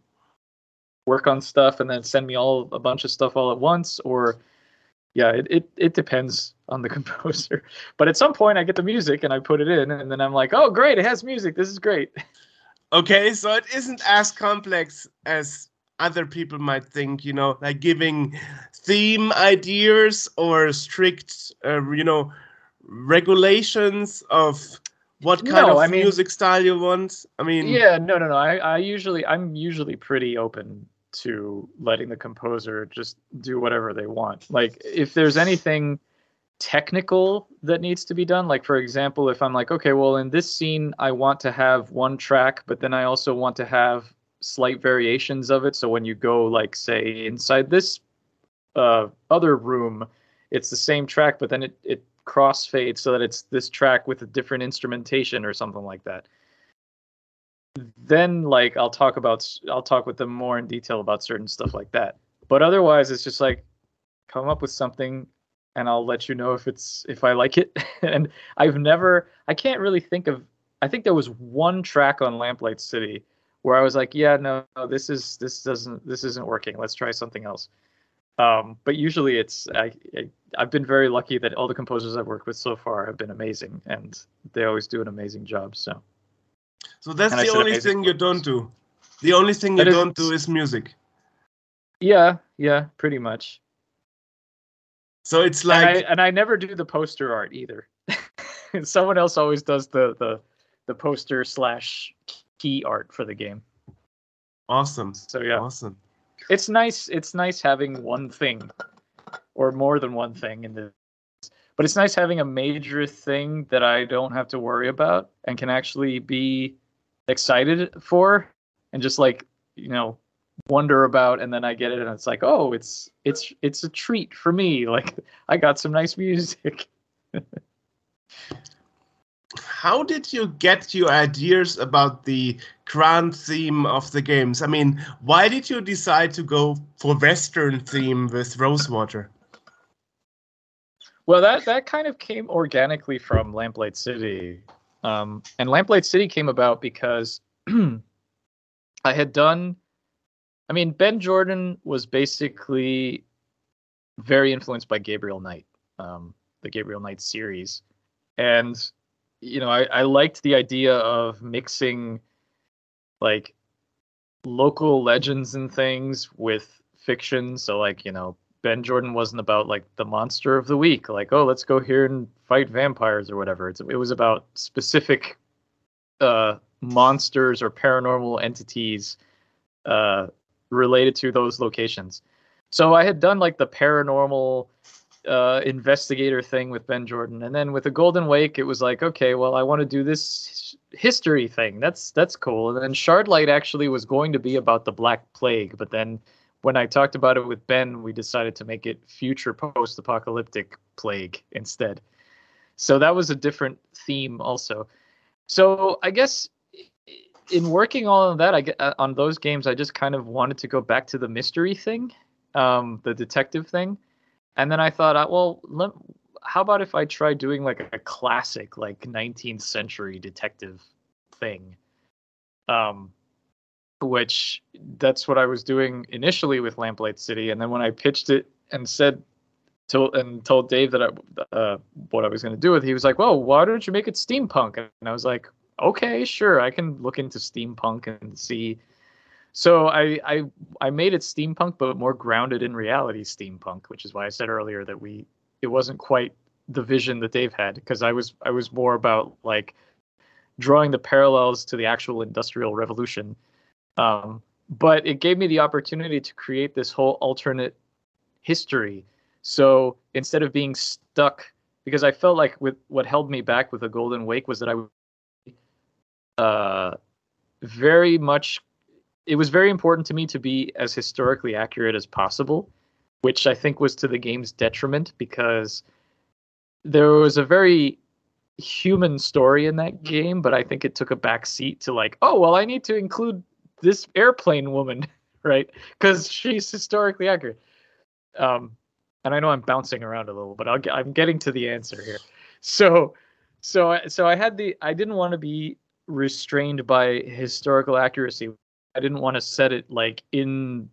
work on stuff and then send me all a bunch of stuff all at once. Or yeah, it, it, it depends on the <laughs> composer. But at some point I get the music and I put it in and then I'm like, oh great, it has music. This is great. <laughs> Okay, so it isn't as complex as other people might think, you know, like giving theme ideas or strict, uh, you know, regulations of what kind No, of I mean- music style you want. I mean, Yeah, no, no, no. I, I usually I'm usually pretty open to letting the composer just do whatever they want. Like if there's anything technical that needs to be done, like for example, if I'm like, okay, well in this scene I want to have one track, but then I also want to have slight variations of it. So when you go like say inside this uh, other room, it's the same track, but then it, it crossfades so that it's this track with a different instrumentation or something like that then like I'll talk about I'll talk with them more in detail about certain stuff like that. But otherwise it's just like come up with something and I'll let you know if it's if I like it. <laughs> and I've never I can't really think of I think there was one track on Lamplight City where I was like, yeah, no, no this is this doesn't this isn't working. Let's try something else. Um, but usually it's I, I I've been very lucky that all the composers I've worked with so far have been amazing and they always do an amazing job. So so that's And the only thing you don't do. The only thing you That is- don't do is music. yeah, yeah, pretty much. So it's and, I, like and I never do the poster art either. <laughs> Someone else always does the the the poster slash key art for the game. awesome, So yeah, awesome. it's nice. It's nice having one thing, or more than one thing in this. But it's nice having a major thing that I don't have to worry about and can actually be excited for, and just like you know wonder about and then I get it and it's like oh it's it's it's a treat for me <laughs> like I got some nice music <laughs> How did you get your ideas about the grand theme of the games? I mean, why did you decide to go for Western theme with Rosewater? Well, that that kind of came organically from Lamplight City, um, and Lamplight City came about because <clears throat> I had done. I mean, Ben Jordan was basically very influenced by Gabriel Knight, um, the Gabriel Knight series, and you know, I, I liked the idea of mixing like local legends and things with fiction. So, like, you know, Ben Jordan wasn't about like the monster of the week, like oh let's go here and fight vampires or whatever. It's, it was about specific uh, monsters or paranormal entities uh, related to those locations. So I had done like the paranormal uh, investigator thing with Ben Jordan, and then with the Golden Wake, it was like okay, well I want to do this history thing. That's that's cool. And then Shardlight actually was going to be about the Black Plague, but then when I talked about it with Ben, we decided to make it future post apocalyptic plague instead. So that was a different theme also. So I guess in working of that, I get uh, on those games, I just kind of wanted to go back to the mystery thing, um, the detective thing, and then I thought, uh, well, let, how about if I try doing like a classic, like 19th century detective thing? Um, which that's what I was doing initially with Lamplight City, and then when I pitched it and said told and told Dave that I, uh, what I was going to do with, it, he was like, "Well, why don't you make it steampunk?" And I was like, "Okay, sure, I can look into steampunk and see." So I I I made it steampunk, but more grounded in reality steampunk, which is why I said earlier that we it wasn't quite the vision that Dave had because I was I was more about like drawing the parallels to the actual industrial revolution um, but it gave me the opportunity to create this whole alternate history. So instead of being stuck, because I felt like with what held me back with the Golden Wake was that I uh, very much. It was very important to me to be as historically accurate as possible, which I think was to the game's detriment because there was a very human story in that game, but I think it took a back seat to like, oh well, I need to include this airplane woman, <laughs> right? Because she's historically accurate. Um, and I know I'm bouncing around a little, but I'll I'm getting to the answer here. So, so, I- so I had the I didn't want to be restrained by historical accuracy. I didn't want to set it like in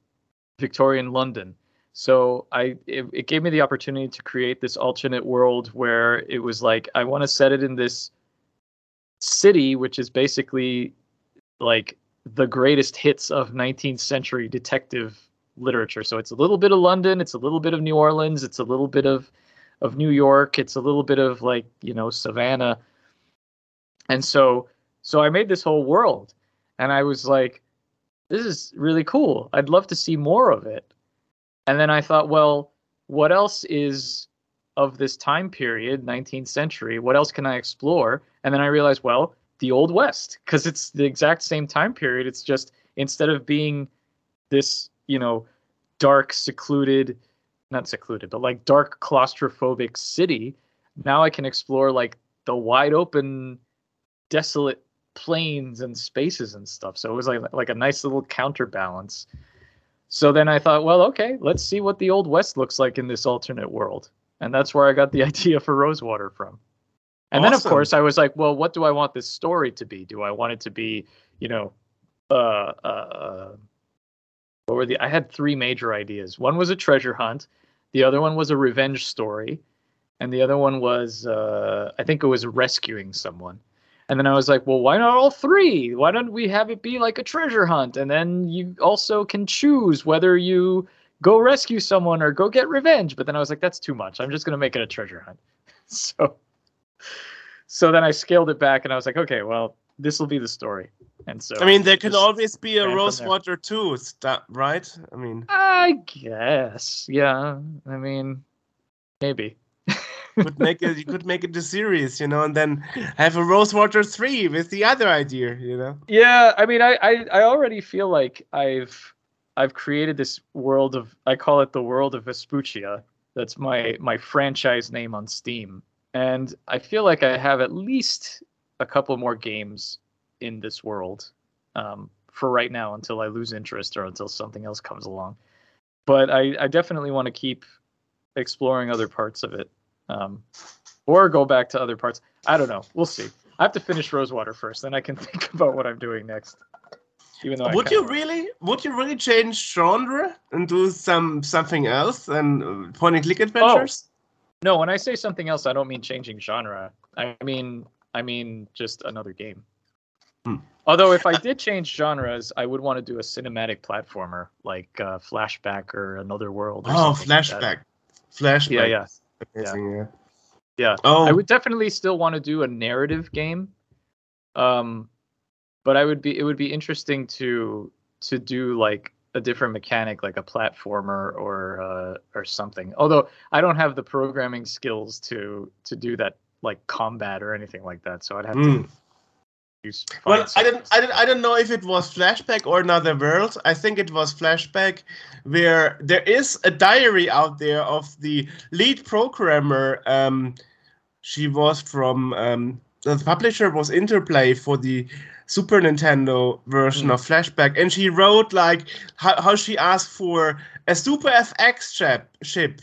Victorian London. So I it, it gave me the opportunity to create this alternate world where it was like I want to set it in this city which is basically like the greatest hits of 19th century detective literature. So it's a little bit of London, it's a little bit of New Orleans, it's a little bit of of New York, it's a little bit of like, you know, Savannah. And so so I made this whole world and I was like this is really cool. I'd love to see more of it. And then I thought, well, what else is of this time period, 19th century? What else can I explore? And then I realized, well, the Old West, because it's the exact same time period. It's just instead of being this, you know, dark, secluded, not secluded, but like dark, claustrophobic city, now I can explore like the wide open, desolate plains and spaces and stuff. So it was like like a nice little counterbalance. So then I thought, well, okay, let's see what the old west looks like in this alternate world. And that's where I got the <laughs> idea for Rosewater from. And then of course I was like, well, what do I want this story to be? Do I want it to be, you know, uh uh, uh what were the I had three major ideas. One was a treasure hunt, the other one was a revenge story, and the other one was uh I think it was rescuing someone. And then I was like, well, why not all three? Why don't we have it be like a treasure hunt? And then you also can choose whether you go rescue someone or go get revenge. But then I was like, that's too much. I'm just going to make it a treasure hunt. <laughs> So, so then I scaled it back and I was like, okay, well, this will be the story. And so, I mean, there can always be a ran from there. Rosewater too, right? I mean, I guess, yeah. I mean, maybe. could make it. You could make it a series, you know, and then have a Rosewater three with the other idea, you know. Yeah, I mean, I, I, I already feel like I've I've created this world of I call it the world of Vespuccia. That's my my franchise name on Steam, and I feel like I have at least a couple more games in this world um, for right now until I lose interest or until something else comes along. But I, I definitely want to keep exploring other parts of it, um, or go back to other parts. I don't know. We'll see. I have to finish Rosewater first, then I can <laughs> think about what I'm doing next. Even though Would you really? Would you really change genre and do some something else than point and click adventures? No, when I say something else, I don't mean changing genre. I mean, I mean just another game. Hmm. Although, if I did change genres, I would want to do a cinematic platformer like uh, Flashback or Another World. Or Oh, something like flashback, flashback. Yeah, yeah, Amazing, yeah. yeah. Oh, I would definitely still want to do a narrative game. Um, but I would be it would be interesting to to do like a different mechanic, like a platformer or uh, or something. Although I don't have the programming skills to to do that like combat or anything like that, so I'd have Mm. to use. Well, I didn't, I didn't, I don't know if it was Flashback or Another World. I think it was Flashback, where there is a diary out there of the lead programmer. Um, she was from um, the publisher was Interplay for the Super Nintendo version Hmm. of Flashback, and she wrote like how, how she asked for a Super FX chip, ship,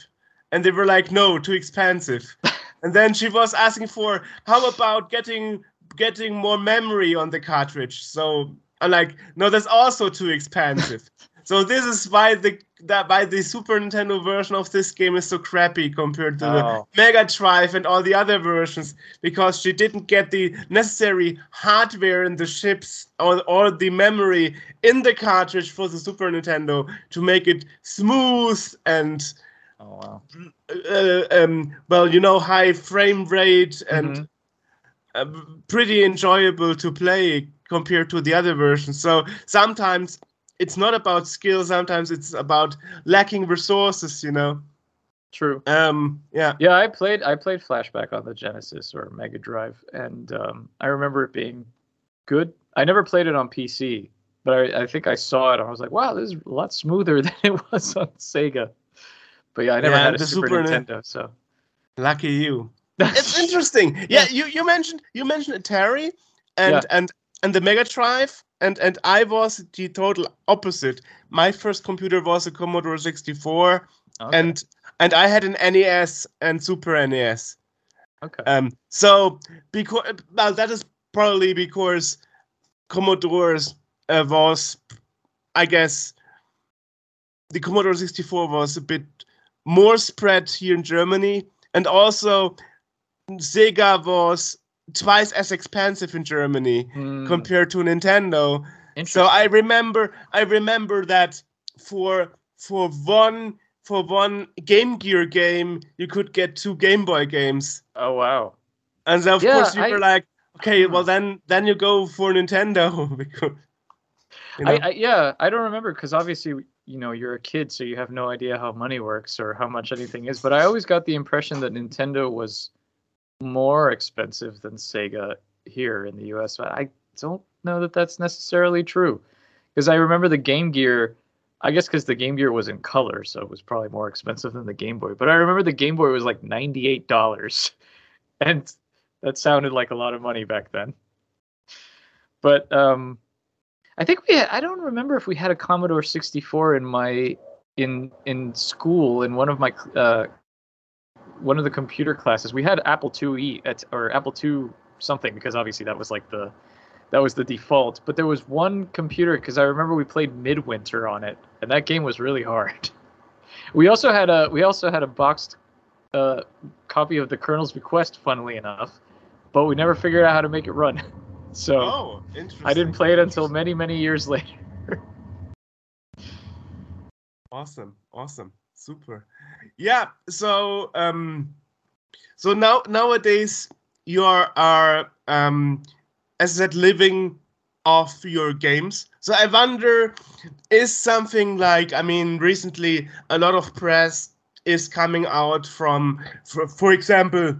and they were like, no, too expensive. <laughs> and then she was asking for how about getting getting more memory on the cartridge. So I'm like, no, that's also too expensive. <laughs> so this is why the that why the Super Nintendo version of this game is so crappy compared to Oh. the Mega Drive and all the other versions because she didn't get the necessary hardware in the chips or, or the memory in the cartridge for the Super Nintendo to make it smooth and Oh wow. uh, um, well, you know, high frame rate and Mhm. uh, pretty enjoyable to play compared to the other versions. So sometimes it's not about skill. Sometimes it's about lacking resources. You know. True. Um. Yeah. Yeah, I played I played Flashback on the Genesis or Mega Drive, and um, I remember it being good. I never played it on PC, but I, I think I saw it. and I was like, wow, this is a lot smoother <laughs> than it was on Sega. But yeah, I never Yeah, had a Super, Super Nin- Nintendo, so Lucky you. <laughs> it's interesting. Yeah, you, you mentioned you mentioned Atari and Yeah. and and the Mega Drive and and I was the total opposite. My first computer was a Commodore 64 Okay, and and I had an NES and Super NES. okay. Um, so because well, that is probably because Commodore's uh, was, I guess, the Commodore 64 was a bit more spread here in Germany, and also Sega was twice as expensive in Germany Hmm, compared to Nintendo. So. I remember, I remember that for for one for one Game Gear game, you could get two Game Boy games. oh wow. And then of Yeah, course you I- were like, okay, Hmm. well then then you go for Nintendo <laughs> because you know, I, I yeah, I don't remember because obviously you know you're a kid, so you have no idea how money works or how much anything is. But I always got the impression that Nintendo was more expensive than Sega here in the U.S. But I don't know that that's necessarily true because I remember the Game Gear. I guess because the Game Gear was in color, so it was probably more expensive than the Game Boy. But I remember the Game Boy was like ninety-eight dollars, <laughs> and that sounded like a lot of money back then. But um, I think we had, I don't remember if we had a Commodore 64 in my in in school in one of my uh one of the computer classes. We had Apple IIe at or Apple II something because obviously that was like the that was the default. But there was one computer because I remember we played Midwinter on it, and that game was really hard. <laughs> We also had a we also had a boxed uh, copy of the Colonel's Bequest, funnily enough, but we never figured out how to make it run. <laughs> So oh, interesting. I didn't play it until many, many years <laughs> later. Awesome, awesome, super. Yeah. So um, so now nowadays you are are um, as I said, living off your games. So I wonder, is something like I mean, recently a lot of press is coming out from, for, for example,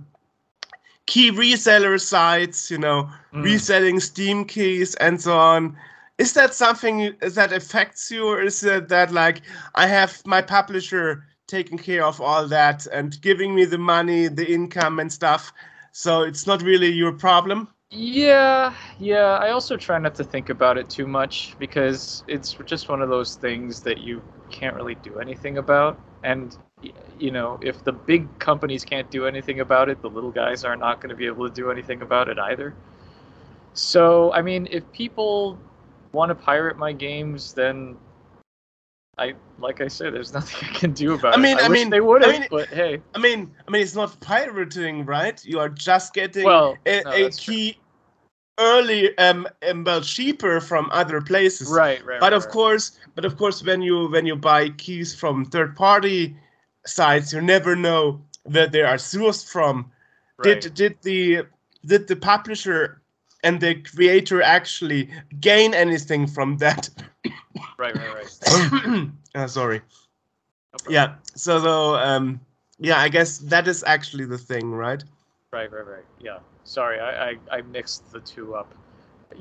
key reseller sites. You know, Mm. reselling Steam keys and so on. Is that something that affects you, or is it that like I have my publisher taking care of all that and giving me the money, the income, and stuff? So it's not really your problem. Yeah, yeah. I also try not to think about it too much because it's just one of those things that you can't really do anything about. And you know, if the big companies can't do anything about it, the little guys are not going to be able to do anything about it either. So, I mean, if people want to pirate my games, then I, like I said, there's <laughs> nothing I can do about it. I mean- it. I wish mean- they would I have, mean- but hey, I mean, I mean, it's not pirating, right? You are just getting well, a, no, a that's true. key early, um, um, well, cheaper from other places. right, right. but right, of right. course but of course when you when you buy keys from third party sites you never know where they are sourced from right. did did the did the publisher and the creator actually gain anything from that right, right, right. <coughs> uh, sorry No yeah so so um yeah i guess that is actually the thing right Right, right, right. Yeah. Sorry, I, I, I mixed the two up.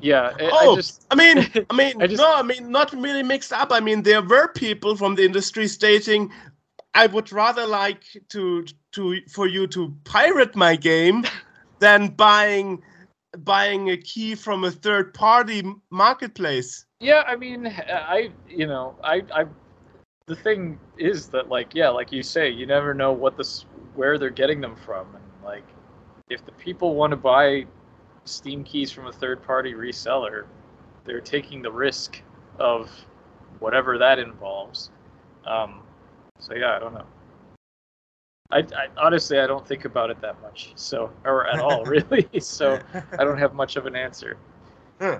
Yeah, I, Oh, I just I mean, I mean, <laughs> I just- no, I mean, not really mixed up. I mean, there were people from the industry stating, "I would rather like to to for you to pirate my game than buying buying a key from a third party marketplace." yeah. I mean, I you know I I the thing is that like yeah, like you say, you never know what this where they're getting them from, and like if the people want to buy Steam keys from a third party reseller, they're taking the risk of whatever that involves. Um, so yeah, I don't know. I, I honestly I don't think about it that much, so or at all <laughs> really. So I don't have much of an answer. Huh.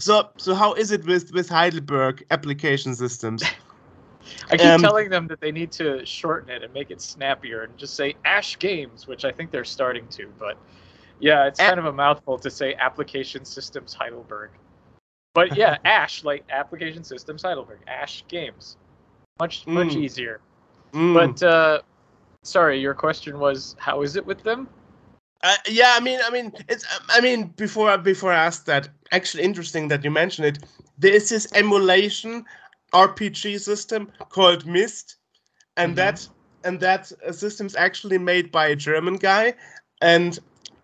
So, so how is it with with Heidelberg application systems? <laughs> I keep Um, telling them that they need to shorten it and make it snappier and just say Ash Games, which I think they're starting to. But yeah, it's kind of a mouthful to say Application Systems Heidelberg. But yeah, <laughs> Ash, like Application Systems Heidelberg, Ash Games. Much, much Mm. easier. Mm. But uh, sorry, your question was how is it with them? Uh, yeah, I mean, I mean, it's. I mean, before before I ask that, actually interesting that you mention it. There is this emulation FPGA system called Mist, and Mhm. that and that uh, system's actually made by a German guy. And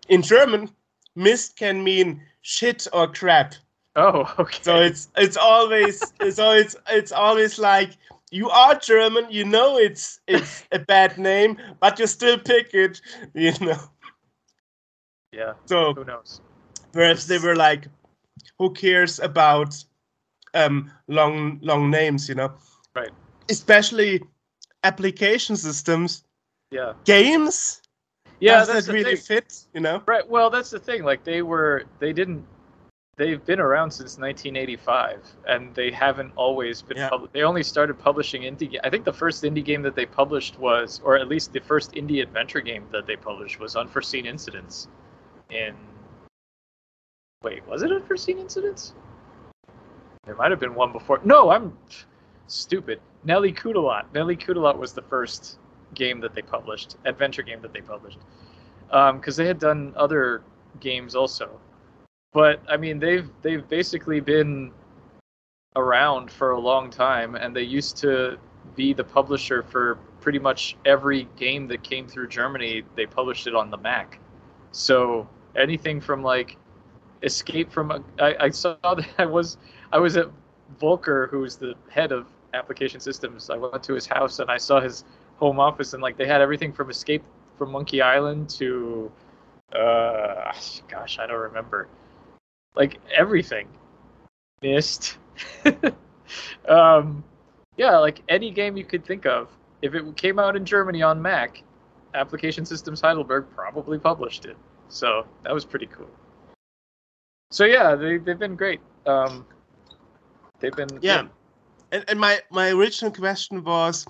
in German, Mist can mean shit or crap. Oh, <laughs> okay. So it's it's always so it's it's always like you are German, you know it's it's <laughs> a bad name, but you still pick it, you know. yeah. So Who knows? perhaps they were like, who cares about um long long names, you know? Right. Especially application systems, Yeah. games. Yeah, does that's that really thing. fit, you know? Right. Well, that's the thing. Like they were, they didn't. They've been around since 1985, and they haven't always been. Yeah. Pub- they only started publishing indie. I think the first indie game that they published was, or at least the first indie adventure game that they published was Unforeseen Incidents. In wait, was it Unforeseen Incidents? There might have been one before. No, I'm stupid. Nelly Cootalot. Nelly Cootalot was the first game that they published, adventure game that they published um, because they had done other games also. But I mean, they've they've basically been around for a long time, and they used to be the publisher for pretty much every game that came through Germany. They published it on the Mac. So anything from like Escape from a, I, I saw <laughs> that I was I was at Volker, who's the head of application systems. I went to his house and I saw his home office, and like they had everything from Escape from Monkey Island to uh gosh, I don't remember. Like everything. Myst. <laughs> um yeah, like any game you could think of. If it came out in Germany on Mac, Application Systems Heidelberg probably published it. So that was pretty cool. So yeah, they they've been great. Um they've been Yeah. And, and my my original question was,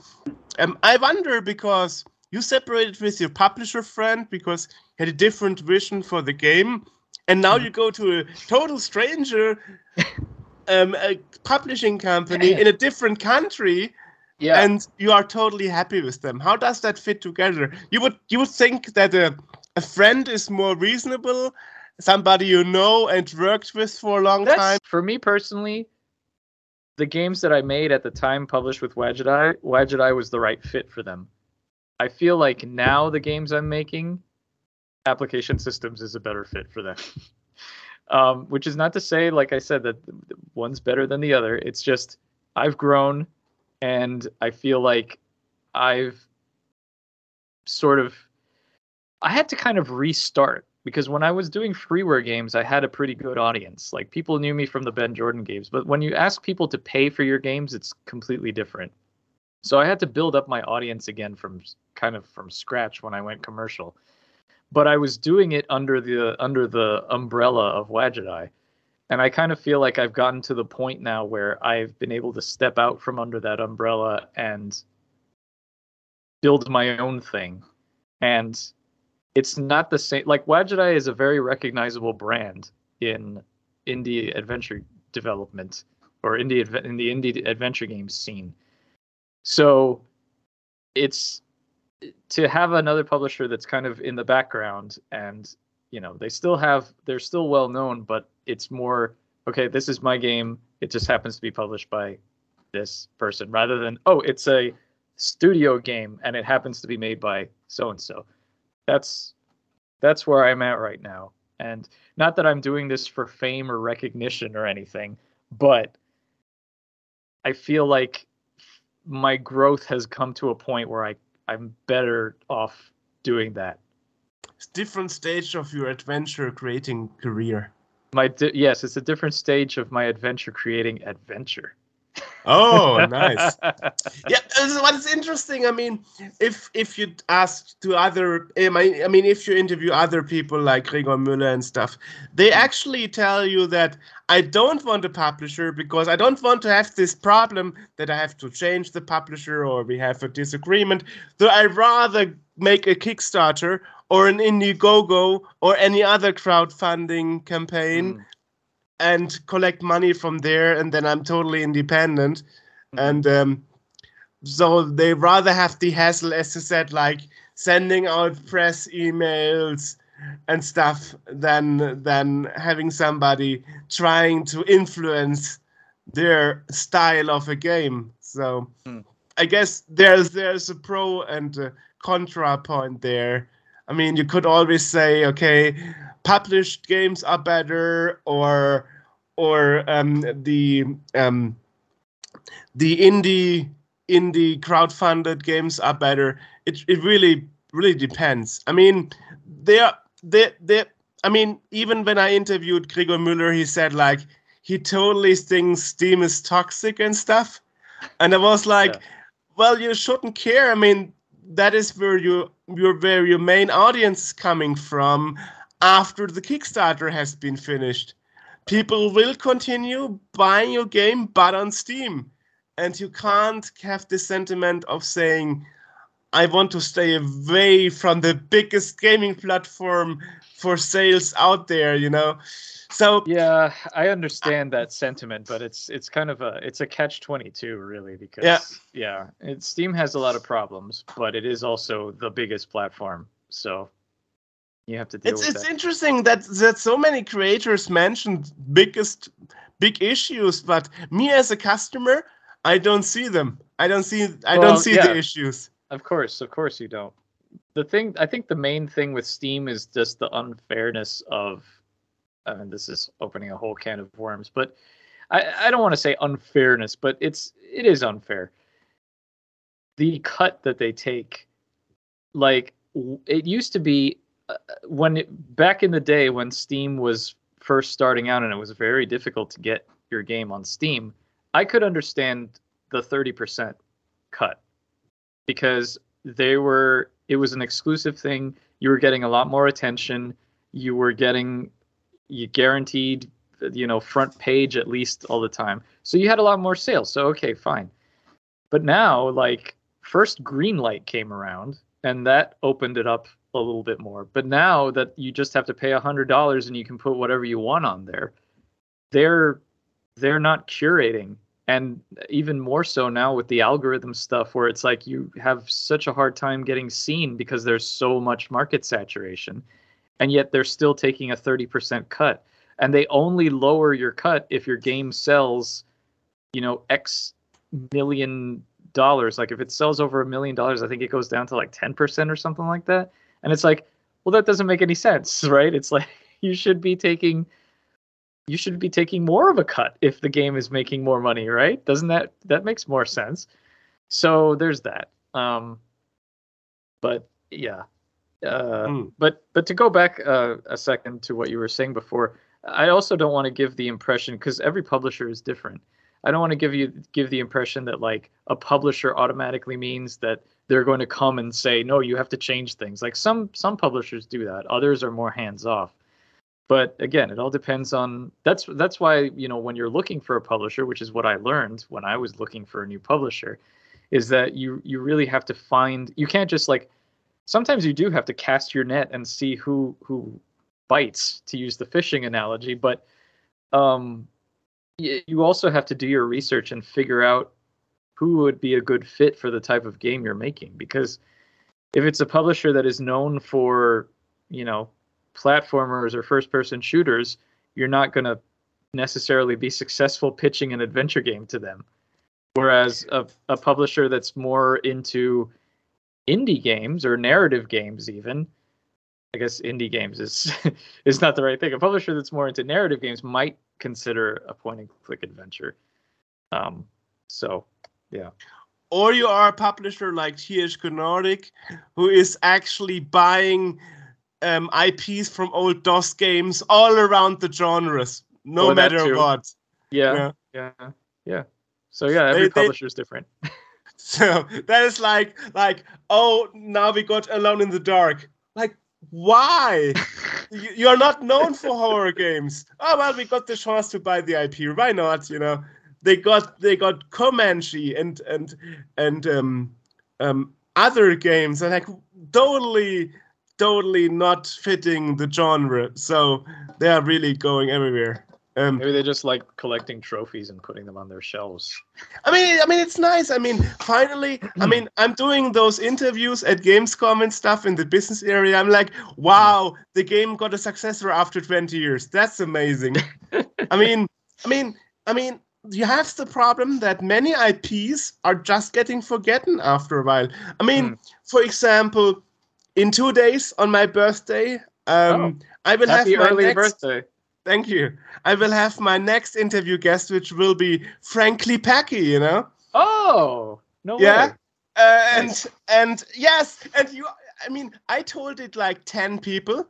um, I wonder because you separated with your publisher friend because he had a different vision for the game, and now you go to a total stranger, <laughs> um, a publishing company in a different country, yeah. and you are totally happy with them. How does that fit together? You would you would think that a a friend is more reasonable, somebody you know and worked with for a long That's, time. For me personally, the games that I made at the time published with Wadjet Eye, Wadgetai was the right fit for them. I feel like now the games I'm making, application systems is a better fit for them. um, which is not to say, like I said, that one's better than the other. It's just I've grown and I feel like I've sort of I had to kind of restart because when I was doing freeware games, I had a pretty good audience. Like people knew me from the Ben Jordan games, but when you ask people to pay for your games, it's completely different. So I had to build up my audience again from kind of from scratch when I went commercial. But I was doing it under the under the umbrella of Wadjet Eye. And I kind of feel like I've gotten to the point now where I've been able to step out from under that umbrella and build my own thing. And it's not the same like Wadjet Eye is a very recognizable brand in indie adventure development or indie in the indie adventure games scene. So it's to have another publisher that's kind of in the background and you know they still have they're still well known but it's more okay this is my game it just happens to be published by this person rather than oh it's a studio game and it happens to be made by so and so that's that's where I'm at right now. And not that I'm doing this for fame or recognition or anything, but I feel like my growth has come to a point where I I'm better off doing that. It's different stage of your adventure creating career. My di- yes, it's a different stage of my adventure creating adventure. Oh, nice. <laughs> yeah, what's interesting, I mean, if if you ask to other, I mean, I mean, if you interview other people like Gregor Müller and stuff, they actually tell you that I don't want a publisher because I don't want to have this problem that I have to change the publisher or we have a disagreement. So I rather make a Kickstarter or an Indiegogo or any other crowdfunding campaign Mm. And collect money from there, and then I'm totally independent. Mhm. And um, so they rather have the hassle, as you said, like sending out press emails and stuff, than than having somebody trying to influence their style of a game. So Hmm. I guess there's there's a pro and a contra point there. I mean, you could always say, okay, published games are better, or or um, the um, the indie indie crowdfunded games are better. It it really really depends. I mean, there there there. I mean, even when I interviewed Gregor Müller, he said like he totally thinks Steam is toxic and stuff, and I was like, yeah. well, you shouldn't care. I mean, that is where you your where your main audience is coming from after the Kickstarter has been finished. People will continue buying your game, but on Steam. And you can't have the sentiment of saying i want to stay away from the biggest gaming platform for sales out there you know? So yeah i understand that sentiment but it's it's kind of a it's a catch 22 really because yeah. Yeah it, steam has a lot of problems but it is also the biggest platform. So you have to deal it's it's that. interesting that that so many creators mentioned biggest big issues but me as a customer I don't see them. I don't see. I well, don't see yeah. the issues. Of course, of course, you don't. The thing, I think, the main thing with Steam is just the unfairness of. I mean, this is opening a whole can of worms, but I, I don't want to say unfairness, but it's it is unfair. The cut that they take, like it used to be, when it, back in the day when Steam was first starting out and it was very difficult to get your game on Steam I could understand the 30% cut because they were it was an exclusive thing. You were getting a lot more attention. You were getting you guaranteed you know front page at least all the time. So you had a lot more sales. So okay, fine. But now like first Greenlight came around and that opened it up a little bit more. But now that you just have to pay a hundred dollars and you can put whatever you want on there, they're they're not curating. And even more so now with the algorithm stuff where it's like you have such a hard time getting seen because there's so much market saturation and yet they're still taking a 30% cut. And they only lower your cut if your game sells you know x million dollars. Like if it sells over a million dollars i think it goes down to like 10% or something like that and it's like well that doesn't make any sense <laughs> right it's like you should be taking you should be taking more of a cut if the game is making more money, right? Doesn't that that makes more sense? So there's that. Um, but yeah, uh, mm. but but to go back uh, a second to what you were saying before, I also don't want to give the impression because every publisher is different. I don't want to give you give the impression that like a publisher automatically means that they're going to come and say no, you have to change things. Like some some publishers do that. Others are more hands off but again it all depends on that's that's why you know when you're looking for a publisher which is what i learned when i was looking for a new publisher is that you you really have to find you can't just like sometimes you do have to cast your net and see who who bites to use the fishing analogy but um you also have to do your research and figure out who would be a good fit for the type of game you're making because if it's a publisher that is known for you know platformers or first person shooters, you're not going to necessarily be successful pitching an adventure game to them. Whereas a, a publisher that's more into indie games or narrative games, even, I guess indie games is <laughs> is not the right thing. A publisher that's more into narrative games might consider a point and click adventure. Um, so, yeah. Or you are a publisher like THQ Nordic, who is actually buying um, IPs from old DOS games all around the genres, no matter what. Yeah, yeah, yeah, yeah. So yeah, every they, publisher is different. <laughs> so that is like like oh now we got Alone in the Dark. Like why? <laughs> you, you are not known for horror games. Oh well, we got the chance to buy the IP. Why not? You know, they got they got Comanche and and and um um other games and like totally totally not fitting the genre. So they are really going everywhere. Um, Maybe they just like collecting trophies and putting them on their shelves. I mean, I mean, it's nice. I mean, finally, I mean, I'm doing those interviews at Gamescom and stuff in the business area. I'm like, wow, the game got a successor after 20 years. That's amazing. <laughs> I mean, I mean, I mean, you have the problem that many IPs are just getting forgotten after a while. I mean, Hmm. for example, in two days on my birthday, um, I will have my early next, birthday. Thank you. I will have my next interview guest, which will be Frank Klepacki. You know. Oh, no Yeah. way. Uh, and Nice. and yes, and you. I mean, I told it like ten people,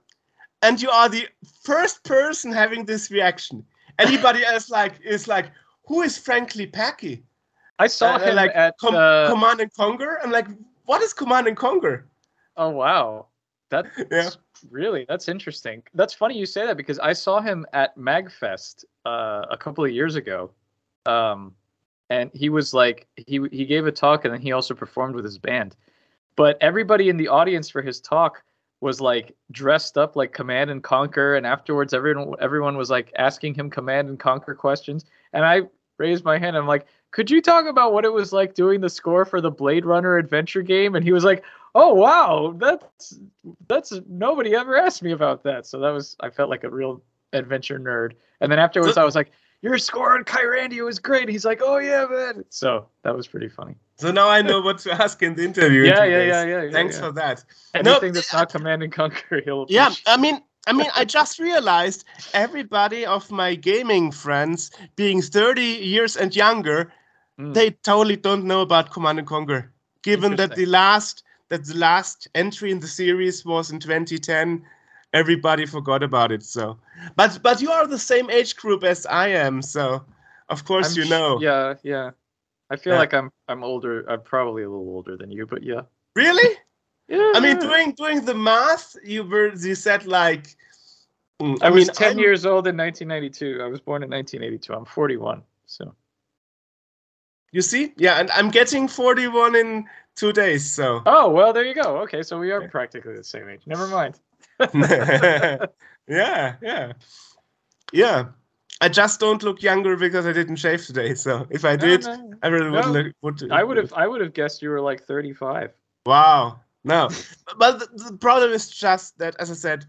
and you are the first person having this reaction. Anybody <laughs> else like is like, who is Frank Klepacki? I saw Uh, him like at Com- uh, Command and Conquer. I'm like, what is Command and Conquer? Oh wow, that's <laughs> Yeah. really that's interesting. That's funny you say that because I saw him at Magfest uh, a couple of years ago, um, and he was like he he gave a talk and then he also performed with his band. But everybody in the audience for his talk was like dressed up like Command and Conquer, and afterwards everyone everyone was like asking him Command and Conquer questions, and I raised my hand. I'm like, could you talk about what it was like doing the score for the Blade Runner adventure game? And he was like, oh wow, that's that's nobody ever asked me about that. So that was I felt like a real adventure nerd. And then afterwards, I was like, your score on Kyrandia was great. He's like, oh yeah, man. So that was pretty funny. So now I know what to <laughs> ask in the interview. Yeah, yeah, yeah, yeah, yeah, Thanks yeah. for that. Anything that's not Command and Conquer, he'll Yeah. I mean, I mean, I just realized everybody of my gaming friends, being 30 years and younger, Mm. they totally don't know about Command and Conquer. Given that the last that the last entry in the series was in 2010, everybody forgot about it. So, but but you are the same age group as I am, so of course I'm you know. Yeah, yeah. I feel Yeah. like I'm I'm older. I'm probably a little older than you, but yeah. Really? Yeah. I mean, doing doing the math, you were you said like. mm, I, was mean, 10 I'm- years old in 1992. I was born in 1982. I'm 41. So You see? Yeah, and I'm getting 41 in two days, so. Oh, well, there you go. Okay, so we are practically the same age. Never mind. <laughs> yeah, yeah. Yeah. I just don't look younger because I didn't shave today. So if I did, no, I really would No. look. Would, I would have I would have guessed you were like 35. Wow. No. <laughs> but the, the problem is just that, as I said,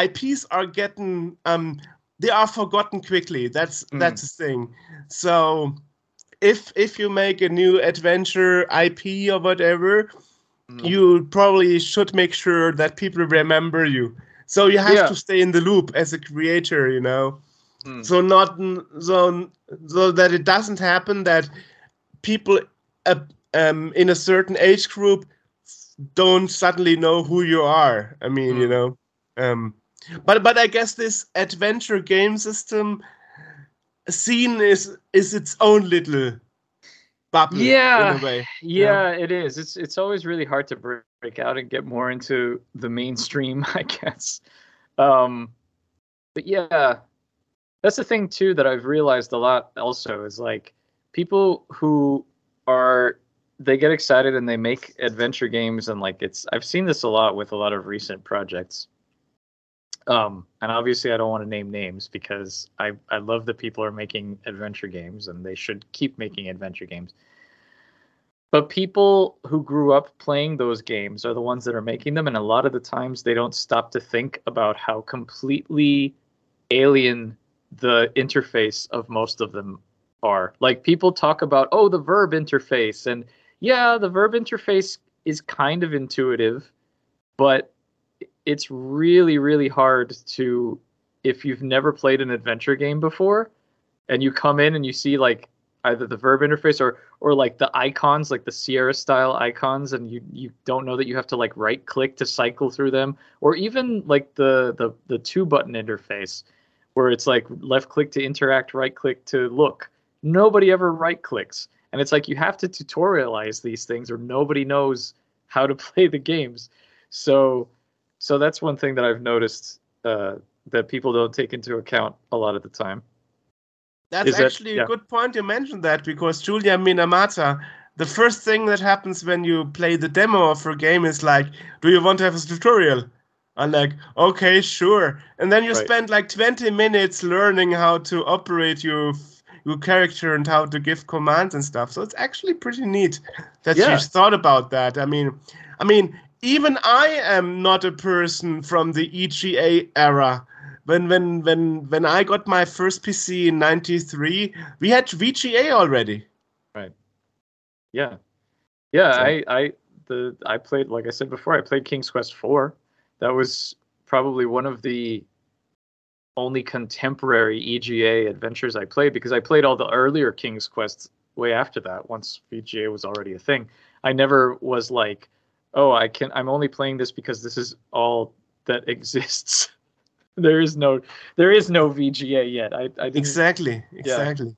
IPs are getting um they are forgotten quickly. That's Mm. that's the thing. So if if you make a new adventure IP or whatever. You probably should make sure that people remember you. So you have Yeah. to stay in the loop as a creator, you know. Mm. So not so so that it doesn't happen that people uh, um, in a certain age group don't suddenly know who you are. I mean, you Mm. know. Um, but but I guess this adventure game system scene is is its own little Yeah. in a way. <sighs> Yeah, it is. It's it's always really hard to break break out and get more into the mainstream, <laughs> I guess. Um, but yeah, that's the thing too that I've realized a lot. Also, is like people who are they get excited and they make adventure games and like it's I've seen this a lot with a lot of recent projects. Um, and obviously I don't want to name names because I I love that people are making adventure games and they should keep making adventure games. But people who grew up playing those games are the ones that are making them, and a lot of the times they don't stop to think about how completely alien the interface of most of them are. Like people talk about, oh, the verb interface, and yeah, the verb interface is kind of intuitive, but it's really, really hard to, if you've never played an adventure game before, and you come in and you see like either the verb interface or or like the icons like the sierra style icons and you you don't know that you have to like right click to cycle through them or even like the the the two button interface where it's like left click to interact right click to look. Nobody ever right clicks and it's like you have to tutorialize these things or nobody knows how to <laughs> play the games. So so that's one thing that i've noticed uh, that people don't take into account a lot of the time That's Is that- actually yeah. a good point you mentioned that because Julia Minamata, the first thing that happens when you play the demo of her game is like, do you want to have a tutorial? I'm like, okay, sure. And then you Right. spend like 20 minutes learning how to operate your your character and how to give commands and stuff. So it's actually pretty neat that Yeah. she's thought about that. I mean, I mean, even I am not a person from the EGA era when when when when I got my first PC in '93, we had VGA already. Right. Yeah, yeah. So- I I the I played like I said before. I played King's Quest Four. That was probably one of the only contemporary EGA adventures I played because I played all the earlier King's Quests way after that. Once VGA was already a thing, I never was like, oh, I can. I'm only playing this because this is all that <laughs> exists. there is no there is no VGA yet. I I. Exactly, exactly.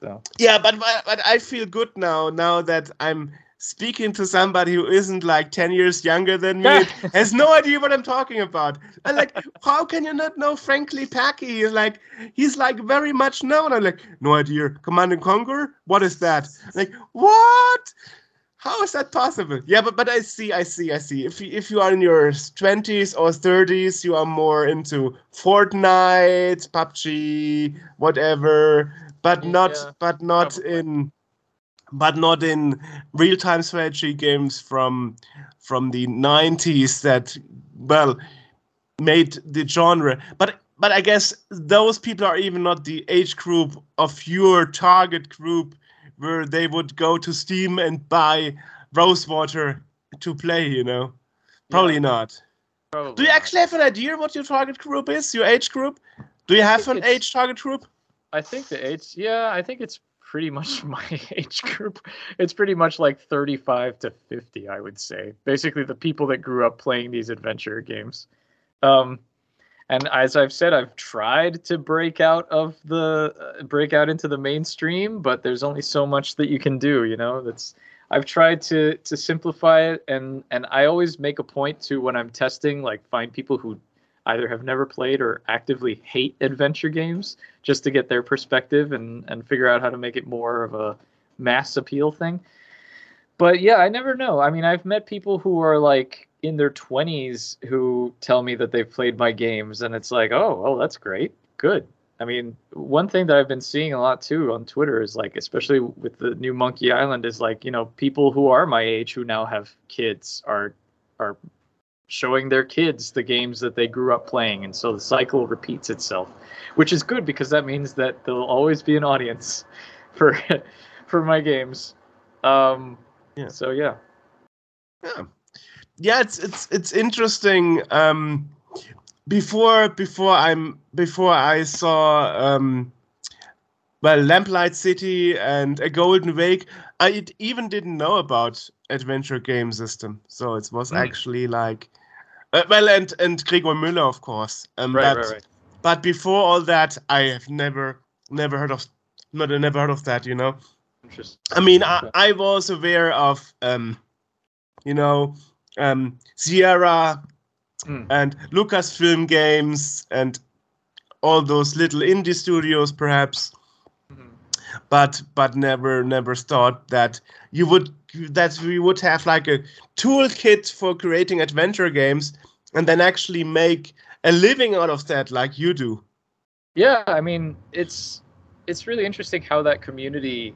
So. Yeah, but, but I feel good now. Now that I'm speaking to somebody who isn't like ten years younger than me, <laughs> has no idea what I'm talking about. And like, <laughs> how can you not know Frank Klepacki? He's like, he's like very much known. I'm like, no idea. Command and Conquer? What is that? Like, what? How is that possible? Yeah, but but I see, I see, I see. If you, if you are in your twenties or thirties, you are more into Fortnite, PUBG, whatever, but not Yeah, but not probably. in but not in real-time strategy games from from the 90s that well made the genre but but i guess those people are even not the age group of your target group where they would go to steam and buy rosewater to play you know probably Yeah, not probably do you not. actually have an idea what your target group is your age group do you have an age target group I think the age, yeah, I think it's pretty much <laughs> my age group. It's pretty much like 35 to 50, I would say. Basically, the people that grew up playing these adventure games. Um, and as I've said, I've tried to break out of the uh, break out into the mainstream, but there's only so much that you can do. You know, that's I've tried to to simplify it, and and I always make a point to when I'm testing, like find people who either have never played or actively hate adventure games just to get their perspective and and figure out how to make it more of a mass appeal thing. But yeah, I never know. I mean, I've met people who are like in their 20s who tell me that they've played my games and it's like, "Oh, oh, that's great. Good." I mean, one thing that I've been seeing a lot too on Twitter is like especially with the new Monkey Island is like, you know, people who are my age who now have kids are are showing their kids the games that they grew up playing and so the cycle repeats itself which is good because that means that there'll always be an audience <laughs> for for my games um Yeah. so yeah yeah yeah it's it's it's interesting um before before i'm before i saw um well lamplight city and a golden wake i even didn't know about adventure game system. So it was Hmm. actually like uh, well and and gregor müller of course. Um right but, right right. but before all that i have never never heard of not never heard of that you know? Interesting. I mean, I, I was aware of, um, you know, um, Sierra Hmm. and Lucasfilm games and all those little indie studios, perhaps, Mhm. but but never never thought that you would that we would have like a toolkit for creating adventure games and then actually make a living out of that, like you do. yeah i mean it's it's really interesting how that community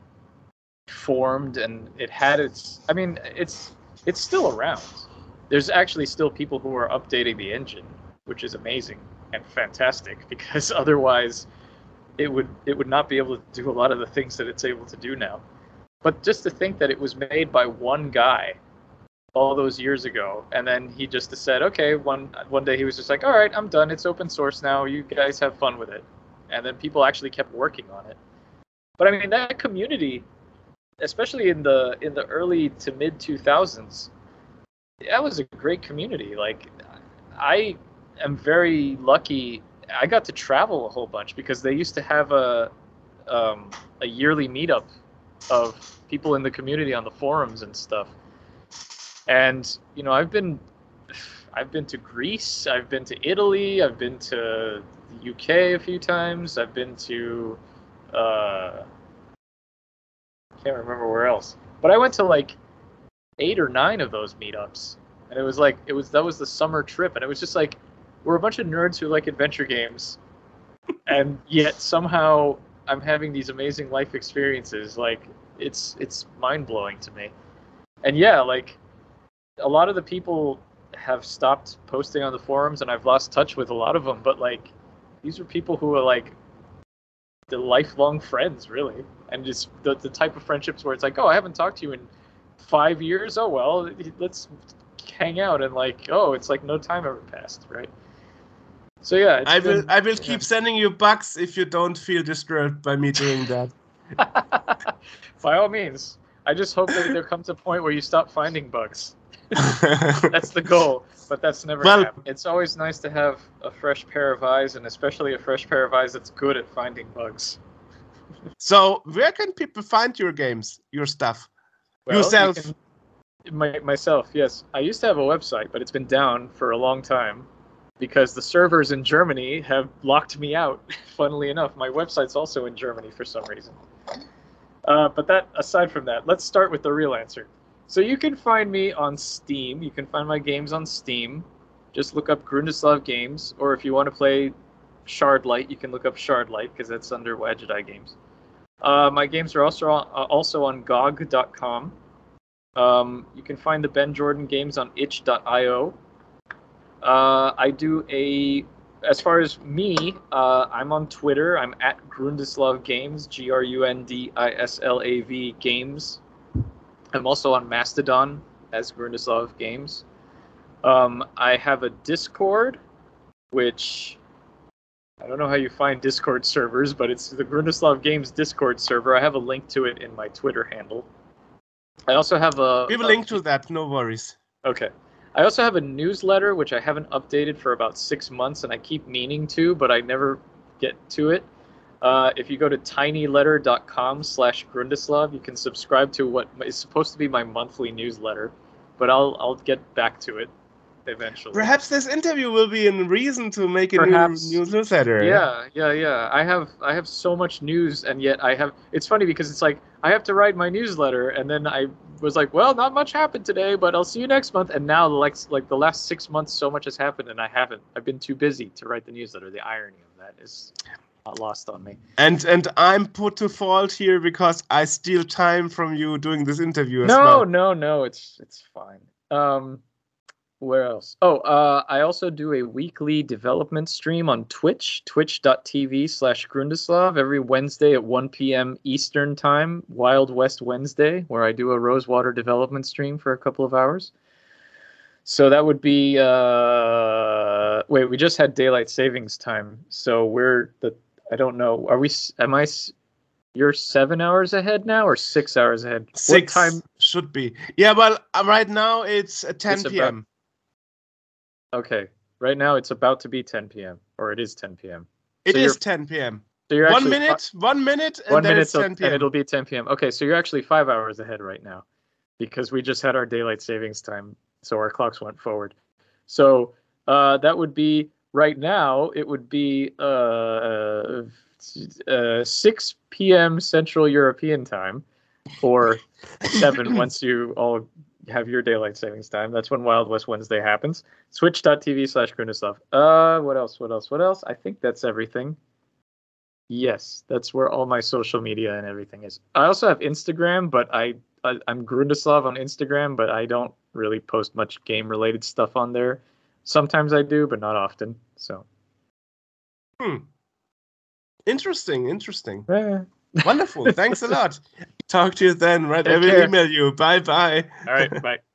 formed and it had its i mean it's it's still around. There's actually still people who are updating the engine which is amazing and fantastic <laughs> because otherwise it would it would not be able to do a lot of the things that it's able to do now. But just to think that it was made by one guy all those years ago and then he just said okay one one day he was just like all right i'm done. It's open source now. You guys have fun with it. And then people actually kept working on it. But i mean that community especially in the in the early to mid 2000s that was a great community. Like i am very lucky. I got to travel a whole bunch because they used to have a um, a yearly meetup of people in the community on the forums and stuff. And you know i've been i've been to greece i've been to italy i've been to the uk a few times i've been to uh can't remember where else. But i went to like eight or nine of those meetups. And it was like it was that was the summer trip. And it was just like we're a bunch of nerds who like adventure games. <laughs> And yet somehow i'm having these amazing life experiences. Like it's it's mind-blowing to me. And yeah like a lot of the people have stopped posting on the forums and I've lost touch with a lot of them. But like, these are people who are like the lifelong friends, really, and just the the type of friendships where it's like, oh, I haven't talked to you in five years. Oh well, let's hang out and like, oh, it's like no time ever passed, right? So yeah, it's I will been- I will yeah. keep sending you bugs if you don't feel disturbed by me doing that. <laughs> By all means, I just hope that there comes a point where you stop finding bugs. <laughs> That's the goal, but that's never Well- happened. It's always nice to have a fresh pair of eyes, and especially a fresh pair of eyes that's good at finding bugs. So where can people find your games, your stuff? Well, you Yourself. can- my, myself, yes. I used to have a website, but it's been down for a long time because the servers in Germany have locked me out. <laughs> Funnily enough, my website's also in Germany for some reason. Uh, but that aside from that, let's start with the real answer. So you can find me on Steam. You can find my games on Steam. Just look up Grundislav Games, or if you want to play Shardlight, you can look up Shardlight because that's under Wadjet Eye Games. Uh, my games are also on, uh, also on GOG.com. Um, you can find the Ben Jordan games on itch.io. Uh, I do a, as far as me, uh, I'm on Twitter. I'm at Grundislav Games, G R U N D I S L A V Games. I'm also on Mastodon as Grundislav Games. Um, I have a Discord, which I don't know how you find Discord servers, but it's the Grundislav Games Discord server. I have a link to it in my Twitter handle. I also have a. We have a link to that, no worries. Okay. I also have a newsletter which I haven't updated for about six months, and I keep meaning to, but I never get to it. Uh, if you go to tinyletter.com slash Grundislav, you can subscribe to what is supposed to be my monthly newsletter, but I'll I'll get back to it eventually. Perhaps this interview will be a reason to make a Perhaps. new newsletter. Yeah, yeah, yeah. I have I have so much news, and yet I have. It's funny because it's like I have to write my newsletter, and then I was like, well, not much happened today, but I'll see you next month. And now, like like the last six months, so much has happened, and I haven't. I've been too busy to write the newsletter. The irony of that is not lost on me. And and I'm put to fault here because I steal time from you doing this interview as No, well. no, no. It's it's fine. Um, where else? Oh, uh, I also do a weekly development stream on Twitch, twitch.tv slash Grundislav, every Wednesday at 1 p.m. Eastern Time, Wild West Wednesday, where I do a Rosewater development stream for a couple of hours. So that would be uh wait, we just had daylight savings time. So we're the I don't know. Are we am I, you're 7 hours ahead now or 6 hours ahead? Six What time should be. Yeah, well, uh, right now it's uh, 10 It's p.m. Okay. Right now it's about to be 10 p.m. or it is 10 p.m. It so is 10 p.m. So you're One actually fi- minute, one minute, and one then minute it's till- 10 and p.m. it'll be 10 p.m. Okay, so you're actually five hours ahead right now because we just had our daylight savings time, so our clocks went forward. So uh, that would be right now. It would be uh, uh, 6 p.m. Central European time, or seven <laughs> once you all have your daylight savings time. That's when Wild West Wednesday happens. Twitch.tv slash Grundislav. Uh, what else? What else? What else? I think that's everything. Yes, that's where all my social media and everything is. I also have Instagram, but I, I I'm Grundislav on Instagram, but I don't really post much game related stuff on there. Sometimes I do, but not often. So Hmm. Interesting, interesting. eh. <laughs> Wonderful. Thanks a lot. Talk to you then, right? I will email you. Bye bye. all right, bye. <laughs>